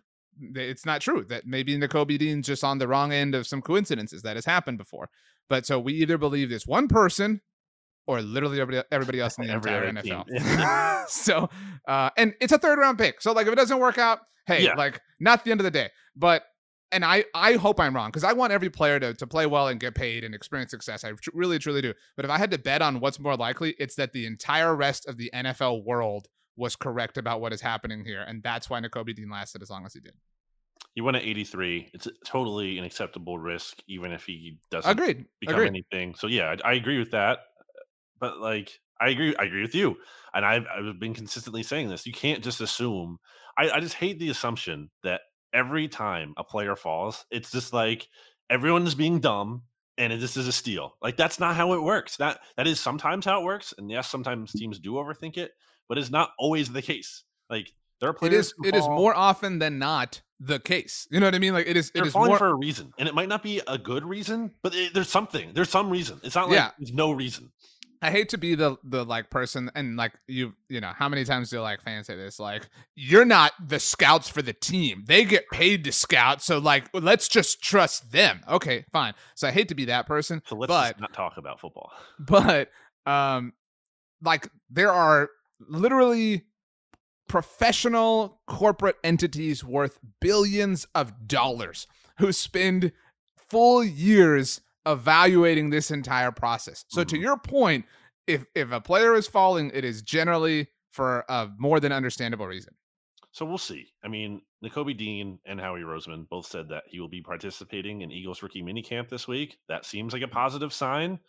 it's not true that maybe Nakobe Dean's just on the wrong end of some coincidences that has happened before. But so we either believe this one person or literally everybody, everybody else in the Every entire NFL. (laughs) so, uh, and it's a third round pick. So, like, if it doesn't work out, hey, yeah. like, not the end of the day. But, and I, I hope I'm wrong because I want every player to, to play well and get paid and experience success. I tr- really, truly do. But if I had to bet on what's more likely, it's that the entire rest of the NFL world was correct about what is happening here. And that's why Nakobe Dean lasted as long as he did. He went at 83. It's totally an acceptable risk, even if he doesn't Agreed. become Agreed. anything. So yeah, I, I, agree with that but like I agree, I agree with you, and I've I've been consistently saying this. You can't just assume. I, I just hate the assumption that every time a player falls, it's just like everyone is being dumb and this is a steal. Like that's not how it works. That that is sometimes how it works, and yes, sometimes teams do overthink it, but it's not always the case. Like there are players. It is. It fall, is more often than not the case. You know what I mean? Like it is. They're it is falling more for a reason, and it might not be a good reason, but it, there's something. There's some reason. It's not like yeah. there's no reason. I hate to be the the like person and like you you know how many times do like fans say this like you're not the scouts for the team. They get paid to scout so like let's just trust them. Okay fine. So I hate to be that person so let's but, not talk about football. but um like there are literally professional corporate entities worth billions of dollars who spend full years evaluating this entire process. So mm-hmm. to your point, if if a player is falling, it is generally for a more than understandable reason. So we'll see. I mean, Nakobe Dean and Howie Roseman both said that he will be participating in Eagles rookie minicamp this week. That seems like a positive sign.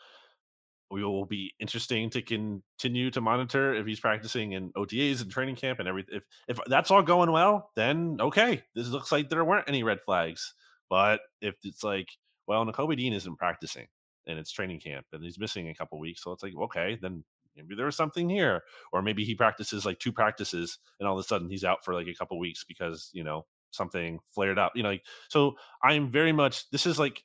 We will be interesting to continue to monitor if he's practicing in OTAs and training camp and everything. If if that's all going well, then okay. This looks like there weren't any red flags. But if it's like well, Nakobe Dean isn't practicing and it's training camp and he's missing a couple weeks. So it's like, okay, then maybe there was something here. Or maybe he practices like two practices and all of a sudden he's out for like a couple weeks because, you know, something flared up. You know, like, so I'm very much this is like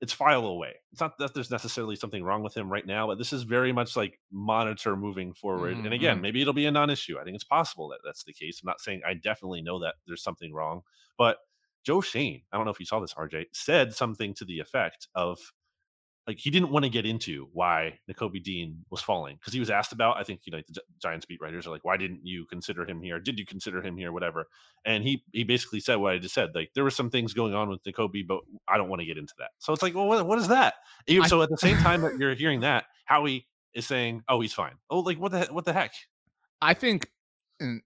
it's file away. It's not that there's necessarily something wrong with him right now, but this is very much like monitor moving forward. Mm-hmm. And again, maybe it'll be a non-issue. I think it's possible that that's the case. I'm not saying I definitely know that there's something wrong, but Joe Schoen, I don't know if you saw this, RJ, said something to the effect of like he didn't want to get into why Nakobe Dean was falling because he was asked about. I think you know like the Giants beat writers are like, why didn't you consider him here? Did you consider him here? Whatever. And he he basically said what I just said. Like there were some things going on with Nakobe, but I don't want to get into that. So it's like, well, what, what is that? Even, I, so at the same time that (laughs) you're hearing that, Howie is saying, oh, he's fine. Oh, like what the what the heck? I think, and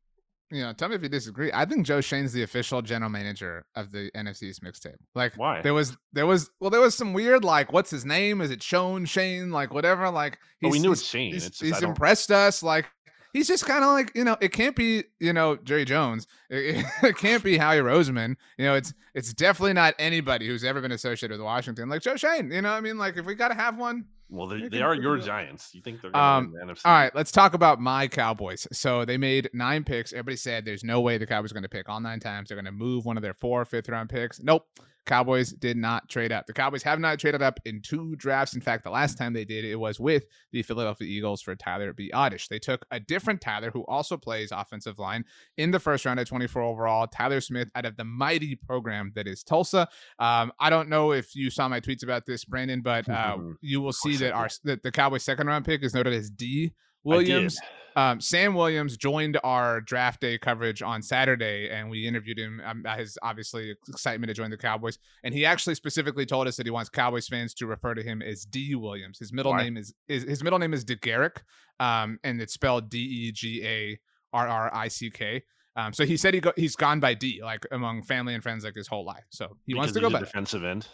you know, tell me if you disagree. I think Joe Schoen's the official general manager of the NFC's mixtape. Like, why? There was, there was, well, there was some weird, like, what's his name? Is it Sean Shane? Like, whatever. Like, he's, well, we knew it's Schoen. He's, it's just, he's impressed us. Like, he's just kind of like, you know, it can't be, you know, Jerry Jones. It, (laughs) it, it, can't be Howie Roseman. You know, it's it's definitely not anybody who's ever been associated with Washington. Like Joe Schoen. You know, I mean, like, if we got to have one, well, they, they are your Giants. You think they're going um, the NFC? All right, let's talk about my Cowboys. So they made nine picks. Everybody said there's no way the Cowboys are going to pick all nine times. They're going to move one of their four fifth round picks. Nope. Cowboys did not trade up. The Cowboys have not traded up in two drafts. In fact, the last time they did it was with the Philadelphia Eagles for Tyler Biadasz. They took a different Tyler who also plays offensive line in the first round at 24 overall. Tyler Smith out of the mighty program that is Tulsa. Um, I don't know if you saw my tweets about this, Brandon, but uh, you will see that our that the Cowboys second round pick is noted as D Williams. Um, Sam Williams joined our draft day coverage on Saturday, and we interviewed him. Um, his obviously excitement to join the Cowboys, and he actually specifically told us that he wants Cowboys fans to refer to him as D Williams. His middle name is, is his middle name is DeGarrick, um, and it's spelled D E G A R R I C K. Um, so he said he go, he's gone by D, like among family and friends, like his whole life. So he because wants to go by defensive end.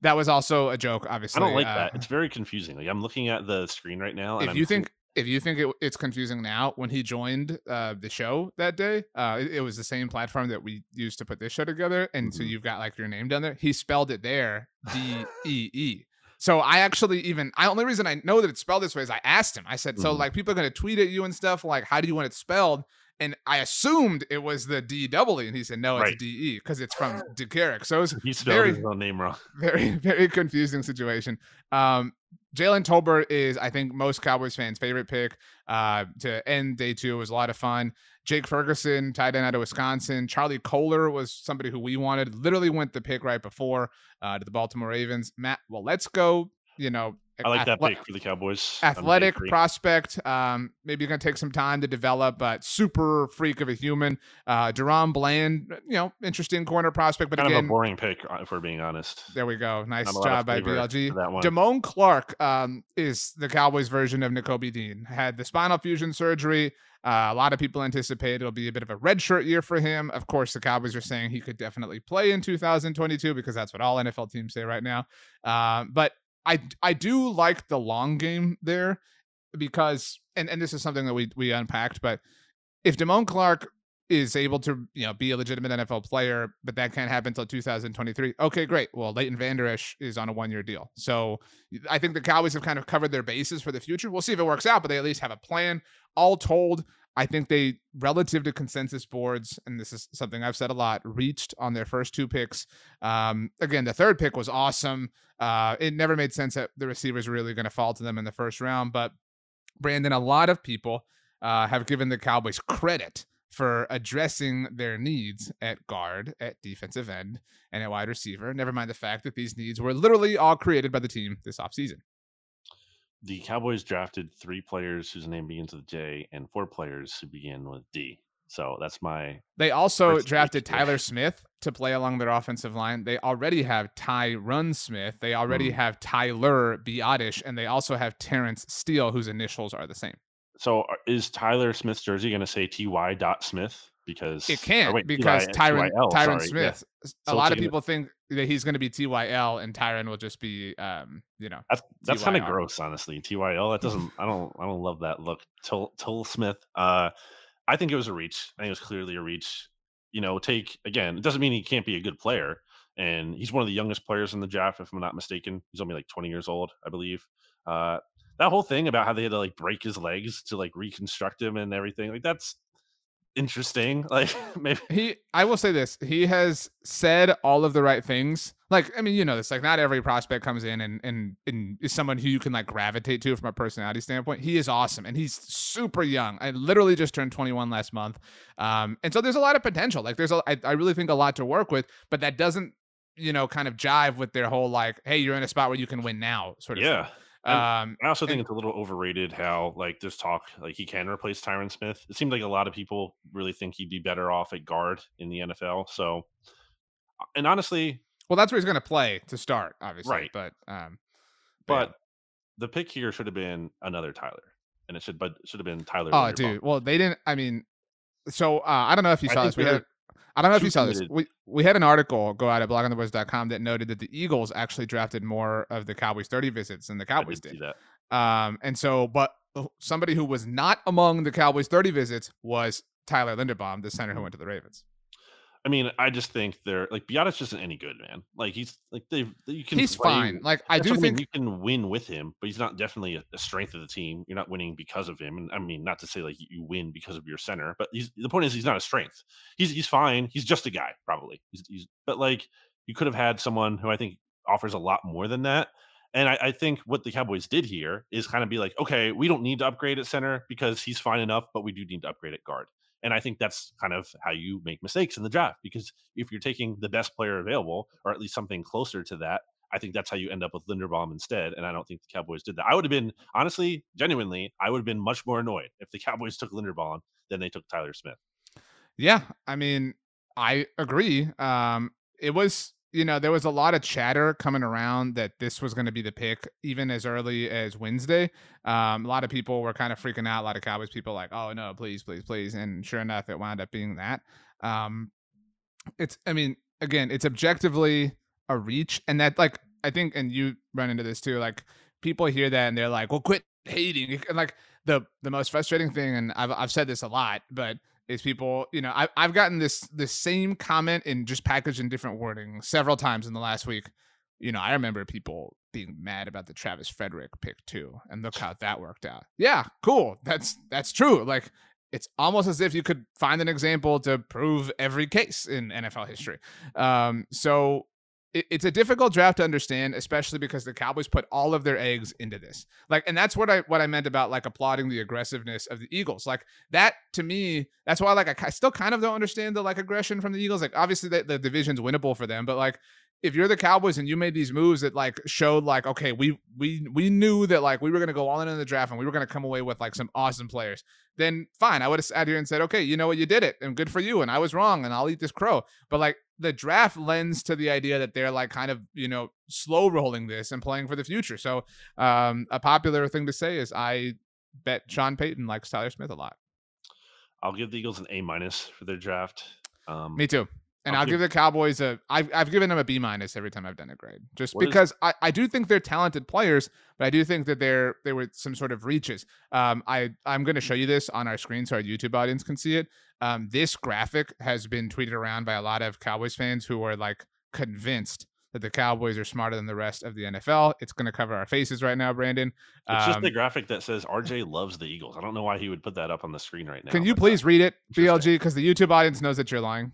That was also a joke, obviously. I don't like uh, that. It's very confusing. Like I'm looking at the screen right now. if I'm you think if you think it, it's confusing now, when he joined uh, the show that day, uh, it, it, was the same platform that we used to put this show together, and mm-hmm. so you've got like your name down there. He spelled it there, D (laughs) E E. So I actually even I only reason I know that it's spelled this way is I asked him. I said, mm-hmm. so like people are gonna tweet at you and stuff like, how do you want it spelled? And I assumed it was the D W, and he said no, it's right. D E because it's from DeGarrick. So it was he spelled very, his own name wrong. Very (laughs) very confusing situation. Um, Jalen Tolbert is, I think, most Cowboys fans' favorite pick uh, to end day two. It was a lot of fun. Jake Ferguson, tight end out of Wisconsin. Charlie Kolar was somebody who we wanted. Literally went the pick right before uh, to the Baltimore Ravens. Matt, well, let's go. You know, I like that pick for the Cowboys. Athletic prospect. Um, maybe going to take some time to develop, but super freak of a human. Uh, DaRon Bland, you know, interesting corner prospect, but kind again, of a boring pick uh, if we're being honest. There we go. Nice job by BLG. Damone Clark um, is the Cowboys version of Nakobe Dean. Had the spinal fusion surgery. Uh, a lot of people anticipate it'll be a bit of a redshirt year for him. Of course, the Cowboys are saying he could definitely play in 2022 because that's what all NFL teams say right now. Uh, but I I do like the long game there because and, and this is something that we we unpacked, but if Damone Clark is able to you know be a legitimate NFL player, but that can't happen until 2023. Okay, great. Well, Leighton Vander Esch is on a one year deal, so I think the Cowboys have kind of covered their bases for the future. We'll see if it works out, but they at least have a plan. All told, I think they, relative to consensus boards, and this is something I've said a lot, reached on their first two picks. Um, again, the third pick was awesome. Uh, it never made sense that the receivers were really going to fall to them in the first round. But Brandon, a lot of people uh, have given the Cowboys credit for addressing their needs at guard, at defensive end, and at wide receiver. Never mind the fact that these needs were literally all created by the team this offseason the Cowboys drafted three players whose name begins with J and four players who begin with D. So that's my. They also drafted Tyler Smith to play along their offensive line. They already have Tyron Smith. They already mm. have Tyler Biadasz, and they also have Terence Steele, whose initials are the same. So is Tyler Smith's jersey going to say Ty. Dot Smith? Because it can't wait, because Tyron Tyron Smith. Yeah. A so lot of people think that he's going to be TYL and Tyron will just be, um, you know, that's that's kind of gross, honestly. TYL that doesn't, (laughs) I don't, I don't love that look. Tull Smith, uh, I think it was a reach. I think it was clearly a reach. You know, take again. It doesn't mean he can't be a good player, and he's one of the youngest players in the draft, if I'm not mistaken. He's only like 20 years old, I believe. Uh, that whole thing about how they had to like break his legs to like reconstruct him and everything, like that's interesting. Like (laughs) maybe he I will say this. He has said all of the right things. like I mean, you know, this, like not every prospect comes in and and and is someone who you can like gravitate to from a personality standpoint. He is awesome and he's super young. I literally just turned 21 last month, um, and so there's a lot of potential. Like there's a, I, I really think a lot to work with, but that doesn't you know kind of jive with their whole like, hey, you're in a spot where you can win now sort of. Yeah. Thing. Um, I also think and, it's a little overrated how like this talk like he can replace Tyron Smith. It seems like a lot of people really think he'd be better off at guard in the NFL. So, uh, and honestly, well, that's where he's going to play to start, obviously. Right. But um, but, the pick here should have been another Tyler, and it should but should have been Tyler. Oh, dude. Well, they didn't. I mean, so uh, I don't know if you saw this. We had. I don't know if you saw this. We we had an article go out at bloggingtheboys.com that noted that the Eagles actually drafted more of the Cowboys 30 visits than the Cowboys did. Um, and so, but somebody who was not among the Cowboys 30 visits was Tyler Linderbaum, the center who went to the Ravens. I mean, I just think they're like Biadasz isn't any good, man. Like he's like they've you can he's fine. Like I do think I mean. you can win with him, but he's not definitely a, a, strength of the team. You're not winning because of him. And I mean, not to say like you win because of your center, but he's the point is he's not a strength. He's he's fine. He's just a guy, probably. He's, he's but like you could have had someone who I think offers a lot more than that. And I, I, think what the Cowboys did here is kind of be like, okay, we don't need to upgrade at center because he's fine enough, but we do need to upgrade at guard. And I think that's kind of how you make mistakes in the draft because if you're taking the best player available, or at least something closer to that, I think that's how you end up with Linderbaum instead. And I don't think the Cowboys did that. I would have been, honestly, genuinely, I would have been much more annoyed if the Cowboys took Linderbaum than they took Tyler Smith. Yeah. I mean, I agree. Um, it was you know, there was a lot of chatter coming around that this was going to be the pick even as early as Wednesday. Um, a lot of people were kind of freaking out. A lot of Cowboys people like, oh no, please, please, please. And sure enough, it wound up being that. Um, it's, I mean, again, it's objectively a reach, and that like I think, and you run into this too. Like people hear that and they're like, well, quit hating. And like the the most frustrating thing, and I've I've said this a lot, but is people you know I, i've gotten this this same comment in just packaged in different wording several times in the last week. You know i remember people being mad about the travis frederick pick too and look how that worked out. Yeah cool that's that's true like it's almost as if you could find an example to prove every case in nfl history. Um so it's a difficult draft to understand, especially because the Cowboys put all of their eggs into this. Like, and that's what I what I meant about like applauding the aggressiveness of the Eagles. Like that to me, that's why like I, I still kind of don't understand the like aggression from the Eagles. Like obviously the, the division's winnable for them, but like if you're the Cowboys and you made these moves that like showed like okay we we we knew that like we were gonna go all in in the draft and we were gonna come away with like some awesome players, then fine I would have sat here and said okay you know what you did it and good for you and I was wrong and I'll eat this crow. But like the draft lends to the idea that they're like kind of you know slow rolling this and playing for the future. So um, a popular thing to say is I bet Sean Payton likes Tyler Smith a lot. I'll give the Eagles an A minus for their draft. Um, Me too. And I'll, I'll give, give the Cowboys a. I've I've given them a B minus every time I've done a grade, just because is, I, I do think they're talented players, but I do think that they're they were some sort of reaches. Um, I I'm going to show you this on our screen so our YouTube audience can see it. Um, this graphic has been tweeted around by a lot of Cowboys fans who are like convinced that the Cowboys are smarter than the rest of the NFL. It's going to cover our faces right now, Brandon. It's um, just the graphic that says (laughs) RJ loves the Eagles. I don't know why he would put that up on the screen right now. Can you please read it, BLG? Because the YouTube audience knows that you're lying.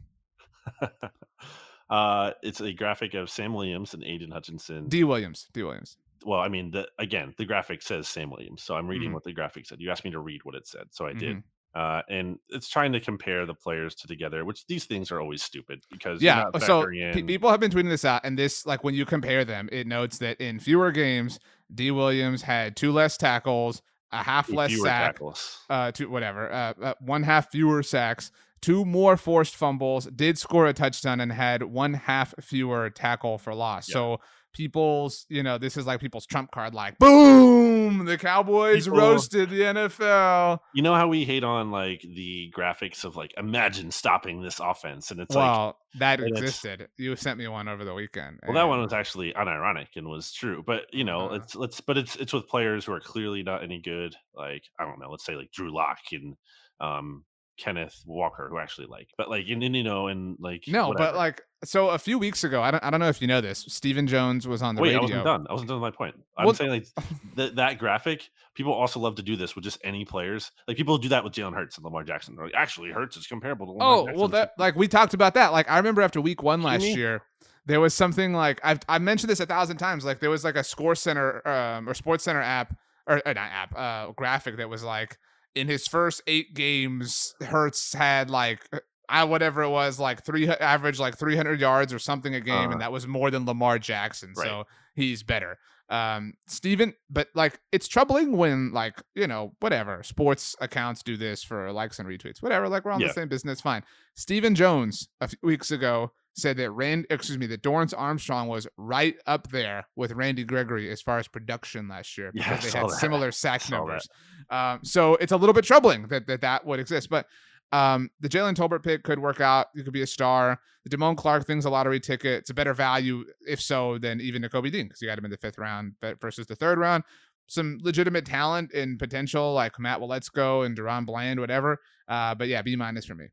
(laughs) uh, it's a graphic of Sam Williams and Aidan Hutchinson. D. Williams. D. Williams. Well, I mean, the, again, the graphic says Sam Williams, so I'm reading mm-hmm. what the graphic said. You asked me to read what it said, so I mm-hmm. did. Uh, and it's trying to compare the players to together, which these things are always stupid because yeah. so in... people have been tweeting this out, and this like when you compare them, it notes that in fewer games, D. Williams had two less tackles, a half less sack, tackles. uh, two whatever, uh, uh, one half fewer sacks, two more forced fumbles, did score a touchdown, and had one half fewer tackle for loss. Yep. So people's, you know, this is like people's trump card, like boom, the Cowboys People, roasted the NFL. You know how we hate on like the graphics of like imagine stopping this offense, and it's well, like that existed. You sent me one over the weekend. Well, and... that one was actually unironic and was true, but you know, uh, it's let's but it's it's with players who are clearly not any good. Like I don't know, let's say like Drew Lock and um Kenneth Walker, who actually like, but like, in, in you know, and like, no, whatever. but like, so a few weeks ago, I don't, I don't know if you know this. Stephen Jones was on the Wait, radio. I wasn't done. I wasn't done with my point. I'm well, saying like (laughs) that that graphic. People also love to do this with just any players. Like people do that with Jalen Hurts and Lamar Jackson. Like, actually, Hurts is comparable to Lamar oh, Jackson. well, that like we talked about that. Like I remember after week one last year, there was something like I've I mentioned this a thousand times. Like there was like a Score Center um, or Sports Center app or uh, not app uh, graphic that was like in his first eight games, Hurts had like I whatever it was like three average like 300 yards or something a game, Uh, and that was more than Lamar Jackson. Right. So he's better. Um, Stephen, but like it's troubling when like you know whatever sports accounts do this for likes and retweets, whatever. Like we're on Yeah. the same business, fine. Stephen Jones a few weeks ago said that Rand, excuse me, that Dorance Armstrong was right up there with Randy Gregory as far as production last year Yeah, because they had that. similar sack numbers. Um, so it's a little bit troubling that that, that would exist, but. Um, the Jalen Tolbert pick could work out. You could be a star. The Damone Clark thing's a lottery ticket. It's a better value, if so, than even Kobe Dean because you got him in the fifth round but versus the third round. Some legitimate talent and potential like Matt Waletzko and DaRon Bland, whatever. Uh, but yeah, B minus for me.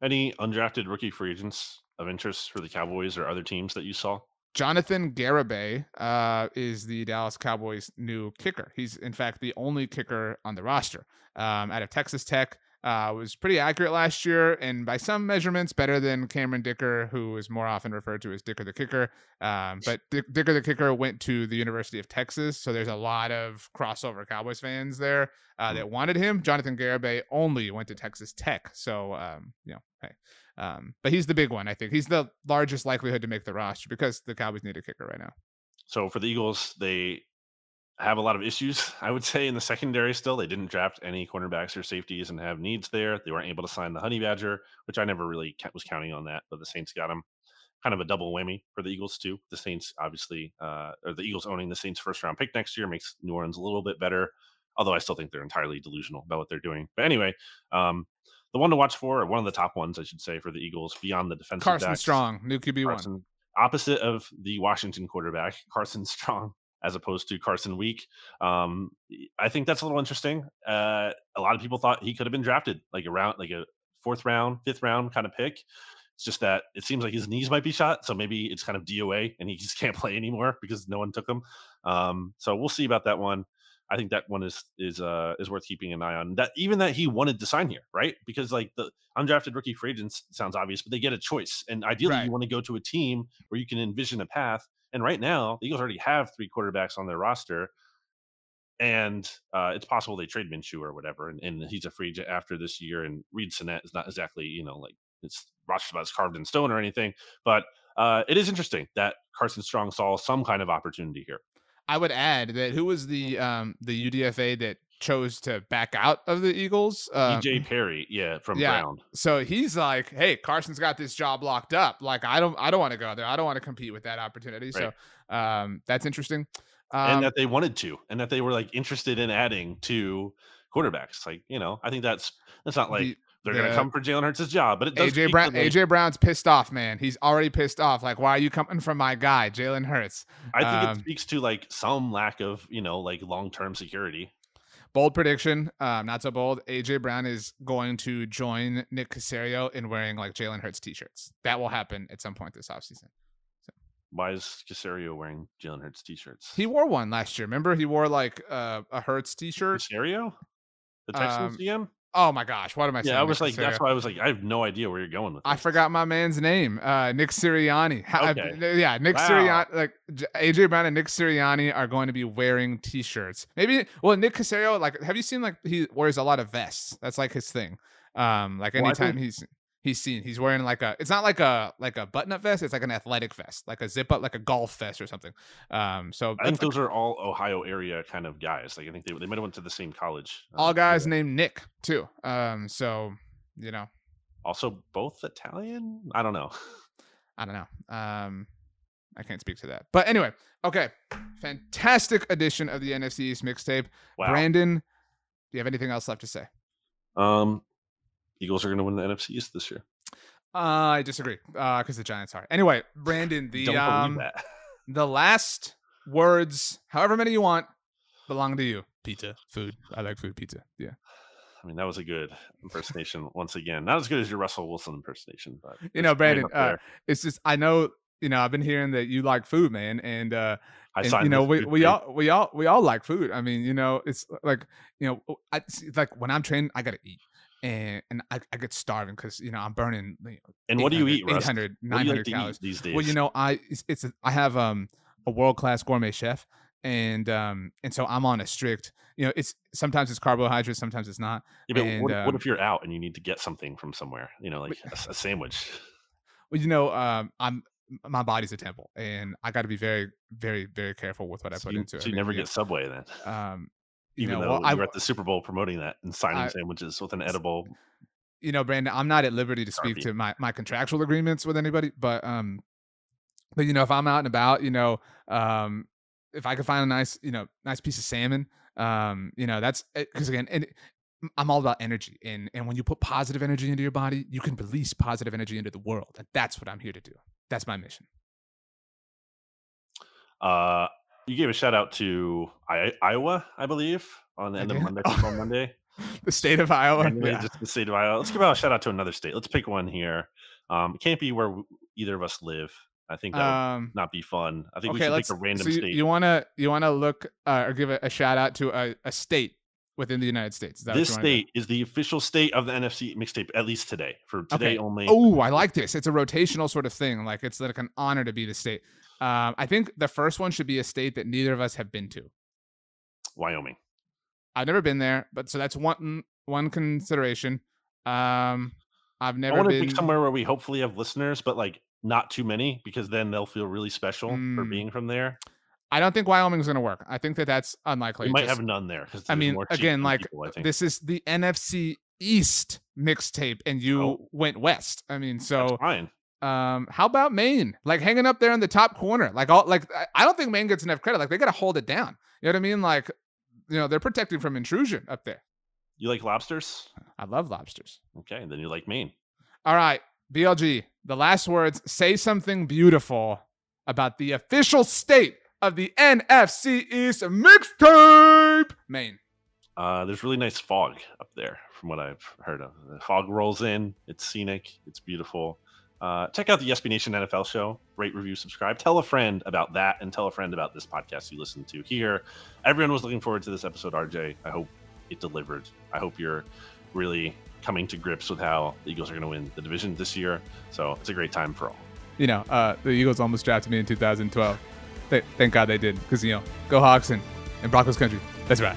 Any undrafted rookie free agents of interest for the Cowboys or other teams that you saw? Jonathan Garibay uh, is the Dallas Cowboys' new kicker. He's, in fact, the only kicker on the roster um, out of Texas Tech. Uh, was pretty accurate last year, and by some measurements, better than Cameron Dicker, who is more often referred to as Dicker the kicker. Um, but Dick, Dicker the kicker went to the University of Texas, so there's a lot of crossover Cowboys fans there uh, that wanted him. Jonathan Garibay only went to Texas Tech, so um, you know, hey. Um, but he's the big one, I think. He's the largest likelihood to make the roster because the Cowboys need a kicker right now. So for the Eagles, they have a lot of issues, (laughs) I would say, in the secondary still. They didn't draft any cornerbacks or safeties and have needs there. They weren't able to sign the Honey Badger, which I never really was counting on that, but the Saints got him. Kind of a double whammy for the Eagles, too. The Saints, obviously, uh, or the Eagles owning the Saints' first round pick next year makes New Orleans a little bit better, although I still think they're entirely delusional about what they're doing. But anyway, um, the one to watch for, or one of the top ones, I should say, for the Eagles beyond the defensive Carson backs, Strong, new QB one. Carson, opposite of the Washington quarterback, (laughs) Carson Strong, as opposed to Carson Week. Um, I think that's a little interesting. Uh, a lot of people thought he could have been drafted like a round, like a fourth round, fifth round kind of pick. It's just that it seems like his knees might be shot, so maybe it's kind of DOA and he (laughs) just can't play anymore because no one took him. Um, so we'll see about that one. I think that one is is uh is worth keeping an eye on. That even that he wanted to sign here, right? Because like the undrafted rookie free agents sounds obvious, but they get a choice, and ideally Right. you want to go to a team where you can envision a path. And right now, the Eagles already have three quarterbacks on their roster, and uh, it's possible they trade Minshew or whatever, and, and he's a free agent after this year. And Reid Sinnett is not exactly you know like it's roster spots carved in stone or anything, but uh, it is interesting that Carson Strong saw some kind of opportunity here. I would add that who was the um the UDFA that chose to back out of the Eagles? Uh, EJ Perry, yeah, from yeah. Brown. so he's like, "Hey, Carson's got this job locked up. Like, I don't, I don't want to go there. I don't want to compete with that opportunity." So, um, that's interesting. Um, and that they wanted to, and that they were like interested in adding to quarterbacks. Like, you know, I think that's that's not like the- they're going to come for Jalen Hurts' job, but it does. AJ Brown, AJ Brown's pissed off, man. He's already pissed off. Like, why are you coming from my guy, Jalen Hurts? I think um, it speaks to like some lack of you know like long term security. Bold prediction, um, not so bold. AJ Brown is going to join Nick Caserio in wearing like Jalen Hurts t-shirts. That will happen at some point this offseason. Why is Caserio wearing Jalen Hurts t-shirts? He wore one last year. Remember, he wore like uh, a Hurts t-shirt. Caserio, the Texans Um, GM. Oh my gosh, what am I saying? Yeah, I Nick was like, that's why I was like, I have no idea where you're going with. I forgot my man's name. Uh, Nick Sirianni. I- Okay. yeah, Nick Wow. Sirianni. Like AJ Brown and Nick Sirianni are going to be wearing T-shirts. Maybe. Well, Nick Caserio. Like, have you seen like he wears a lot of vests? That's like his thing. Um, like Well, anytime think- he's he's seen, he's wearing like a. It's not like a like a button-up vest. It's like an athletic vest, like a zip-up, like a golf vest or something. Um, so I think that's, like, those are all Ohio area kind of guys. Like I think they they might have went to the same college. all uh, guys yeah. named Nick too. Um, so you know, Also, both Italian. I don't know. (laughs) I don't know. Um, I can't speak to that. But anyway, okay. Fantastic edition of the NFC East mixtape. Wow. Brandon, do you have anything else left to say? Um, Eagles are going to win the NFC East this year. Uh, I disagree. Uh, because the Giants are. Anyway, Brandon, the Don't um, (laughs) the last words, however many you want, belong to you. Pizza, food. I like food. Pizza. Yeah. I mean, that was a good impersonation once again. Not as good as your Russell Wilson impersonation, but You know, Brandon, uh. It's just I know. You know, I've been hearing that you like food, man, and uh, I and, you know we, we Creek. all we all we all like food i mean you know it's like you know I, see, like when i'm training i gotta eat and and I, I get starving because you know I'm burning. You know, And what do you eat, Russ? 800, What do you 900 like calories. these days? Well, you know, I it's, it's a, I have um a world class gourmet chef, and um and so I'm on a strict. You know, it's sometimes it's carbohydrates, sometimes it's not. Yeah, but and, what, what um, if you're out and you need to get something from somewhere? You know, like a sandwich. Well, you know, um, I'm my body's a temple, and I got to be very, very, very careful with what I put you, into it. so you never get Subway then, um, you even know, though well, you I, were at the Super Bowl promoting that and signing I- sandwiches with an edible. you know, Brandon, I'm not at liberty to speak to my my contractual agreements with anybody, but um, but you know, if I'm out and about, you know, um, if I could find a nice, you know, nice piece of salmon, um, you know, that's because again, and I'm all about energy, and and when you put positive energy into your body, you can release positive energy into the world, and that's what I'm here to do. That's my mission. Uh, you gave a shout out to I- Iowa, I believe, on the end of? Monday (laughs) Football Monday. The state of Iowa. Anyway, yeah. just the state of Iowa. Let's give out a shout out to another state. Let's pick one here. Um, it can't be where either of us live. I think that would Um, not be fun. I think we should pick a random so you, state. you wanna you wanna look uh, or give a, a shout out to a, a state within the United States. Is that this you wanna do? state is the official state of the NFC mixtape, at least today. For today Okay. only. Oh, I like this. It's a rotational sort of thing. Like it's like an honor to be the state. Um, I think the first one should be a state that neither of us have been to. Wyoming. I've never been there, but so that's one one consideration. Um, I've never. I want to been. pick somewhere where we hopefully have listeners, but like not too many, because then they'll feel really special for Mm. being from there. I don't think Wyoming's going to work. I think that that's unlikely. We might just- have none there I mean, more again, like people, this is the NFC East mixtape, and you Oh. went west. I mean, That's so fine. Um, how about Maine? Like hanging up there in the top corner. Like all like I- don't think Maine gets enough credit. Like they got to hold it down. You know what I mean? Like you know they're protecting from intrusion up there. You like lobsters? I love lobsters. Okay, then you like Maine. All right, BLG. The last words. Say something beautiful about the official state of the NFC East mixtape, Maine. Uh, there's really nice fog up there, from what I've heard of. The fog rolls in. It's scenic. It's beautiful. Uh, check out the SB Nation NFL show. Rate, review, subscribe. Tell a friend about that, and tell a friend about this podcast you listen to here. Everyone was looking forward to this episode, RJ. I hope it delivered. I hope you're really coming to grips with how the Eagles are going to win the division this year. So it's a great time for all. You know, uh, the Eagles almost drafted me in 2012. Th- thank God they did, because you know, go Hawks and, and Broncos country. That's right.